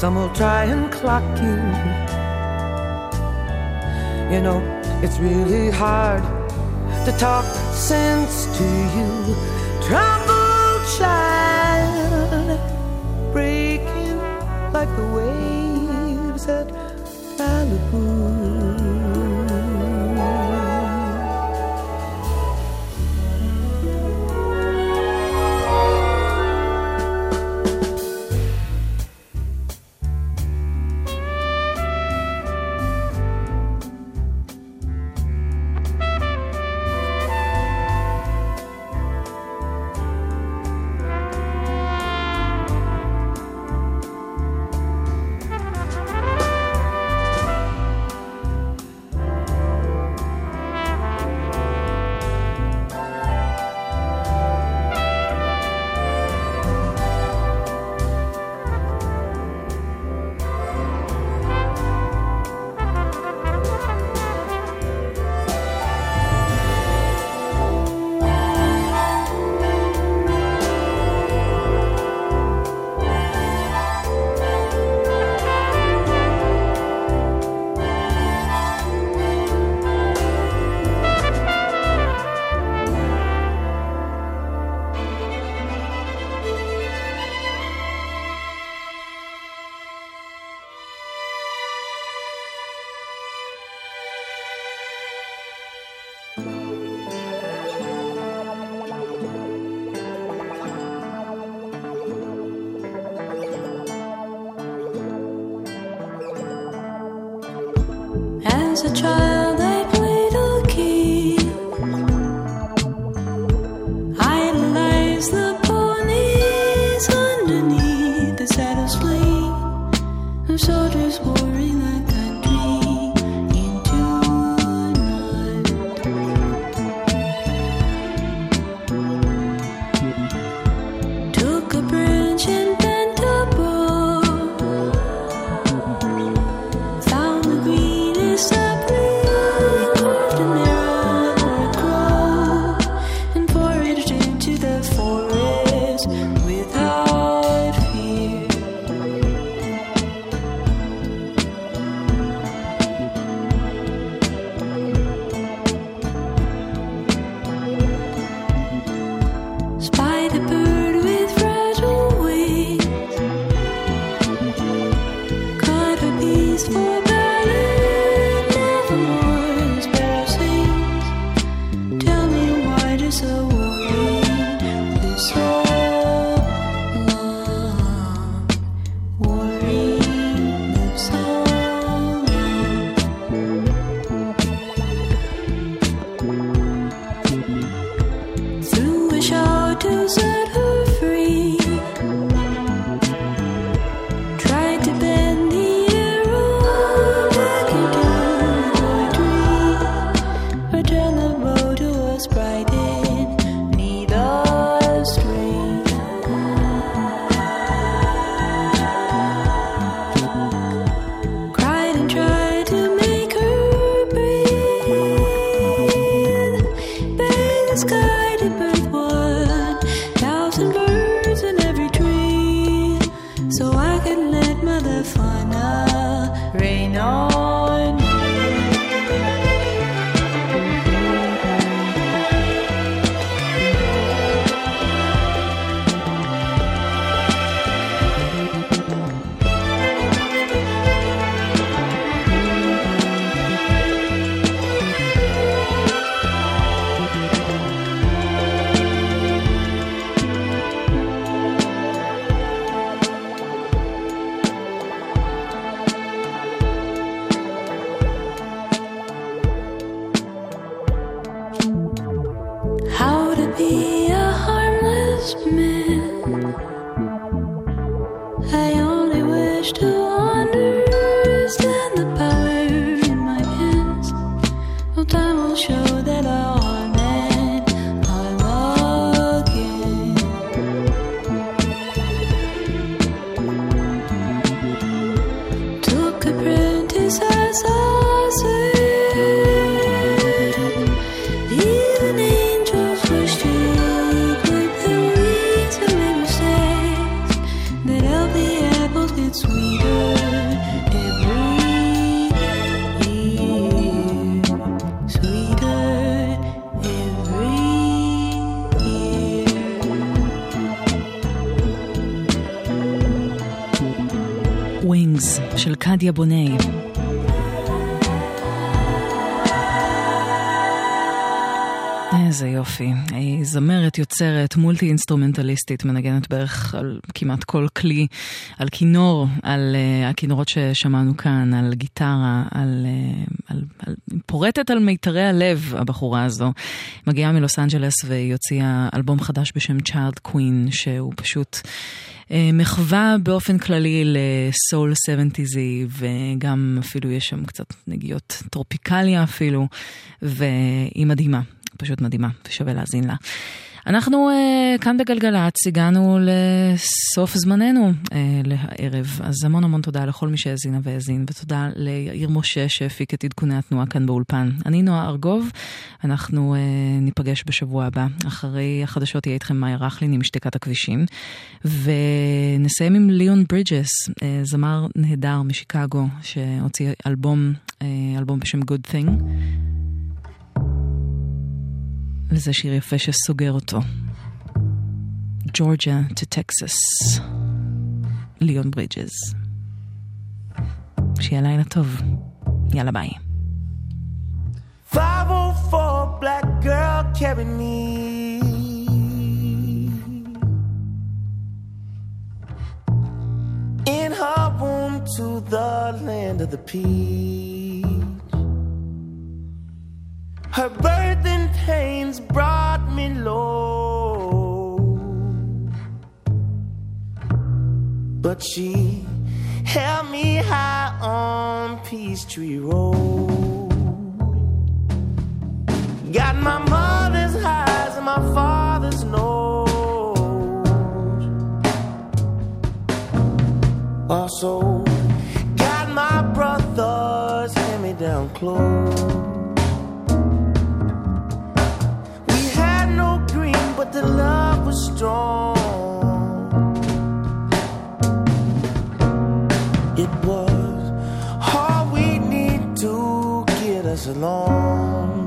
Some will try and clock you. You know, it's really hard to talk sense to you. Troubled יופי. היא זמרת, יוצרת, מולטי אינסטרומנטליסטית, מנגנת בערך על כמעט כל כלי, על כינור, על uh, הכינורות ששמענו כאן, על גיטרה, על, uh, על, על... פורטת על מיתרי הלב, הבחורה הזו. מגיעה מלוס אנג'לס והיא הוציאה אלבום חדש בשם Child Queen, שהוא פשוט... אה, מחווה באופן כללי לסול 70'זי, וגם אפילו יש שם קצת נגיעות טרופיקליה אפילו, והיא מדהימה, פשוט מדהימה, ושווה להאזין לה. אנחנו uh, כאן בגלגלצ הגענו לסוף זמננו uh, לערב, אז המון המון תודה לכל מי שהאזינה והאזין, ותודה ליאיר משה שהפיק את עדכוני התנועה כאן באולפן. אני נועה ארגוב, אנחנו uh, ניפגש בשבוע הבא, אחרי החדשות יהיה איתכם מאיה רכלין עם שתיקת הכבישים, ונסיים עם ליאון ברידג'ס, uh, זמר נהדר משיקגו, שהוציא אלבום, uh, אלבום בשם Good Thing. וזה שיר יפה שסוגר אותו. ג'ורג'ה to טקסס. ליאון ברידג'ס. שיהיה לילה טוב. יאללה ביי. 504 black girl carry me. In her room to the land of the peach. Her birthing pains brought me low. But she held me high on Peachtree Road. Got my mother's highs and my father's nose. Also, got my brother's hand me down clothes. but the love was strong. It was all we need to get us along.